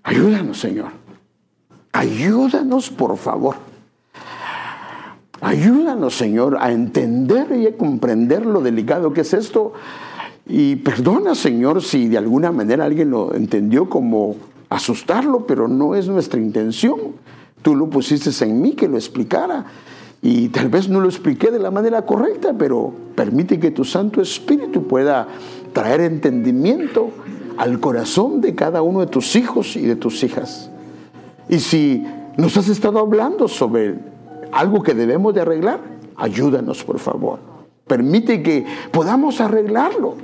ayúdanos, Señor. Ayúdanos, por favor. Ayúdanos, Señor, a entender y a comprender lo delicado que es esto y perdona, Señor, si de alguna manera alguien lo entendió como asustarlo, pero no es nuestra intención. Tú lo pusiste en mí que lo explicara. Y tal vez no lo expliqué de la manera correcta, pero permite que tu Santo Espíritu pueda traer entendimiento al corazón de cada uno de tus hijos y de tus hijas. Y si nos has estado hablando sobre algo que debemos de arreglar, ayúdanos por favor. Permite que podamos arreglarlo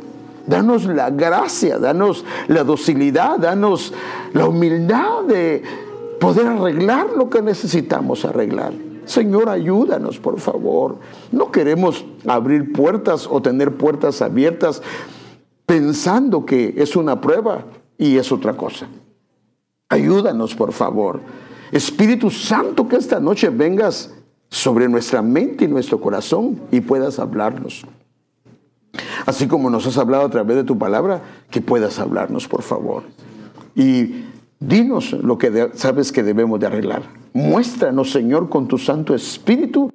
Danos la gracia, danos la docilidad, danos la humildad de poder arreglar lo que necesitamos arreglar. Señor, ayúdanos, por favor. No queremos abrir puertas o tener puertas abiertas pensando que es una prueba y es otra cosa. Ayúdanos, por favor. Espíritu Santo, que esta noche vengas sobre nuestra mente y nuestro corazón y puedas hablarnos. Así como nos has hablado a través de tu palabra, que puedas hablarnos, por favor. Y dinos lo que sabes que debemos de arreglar. Muéstranos, Señor, con tu Santo Espíritu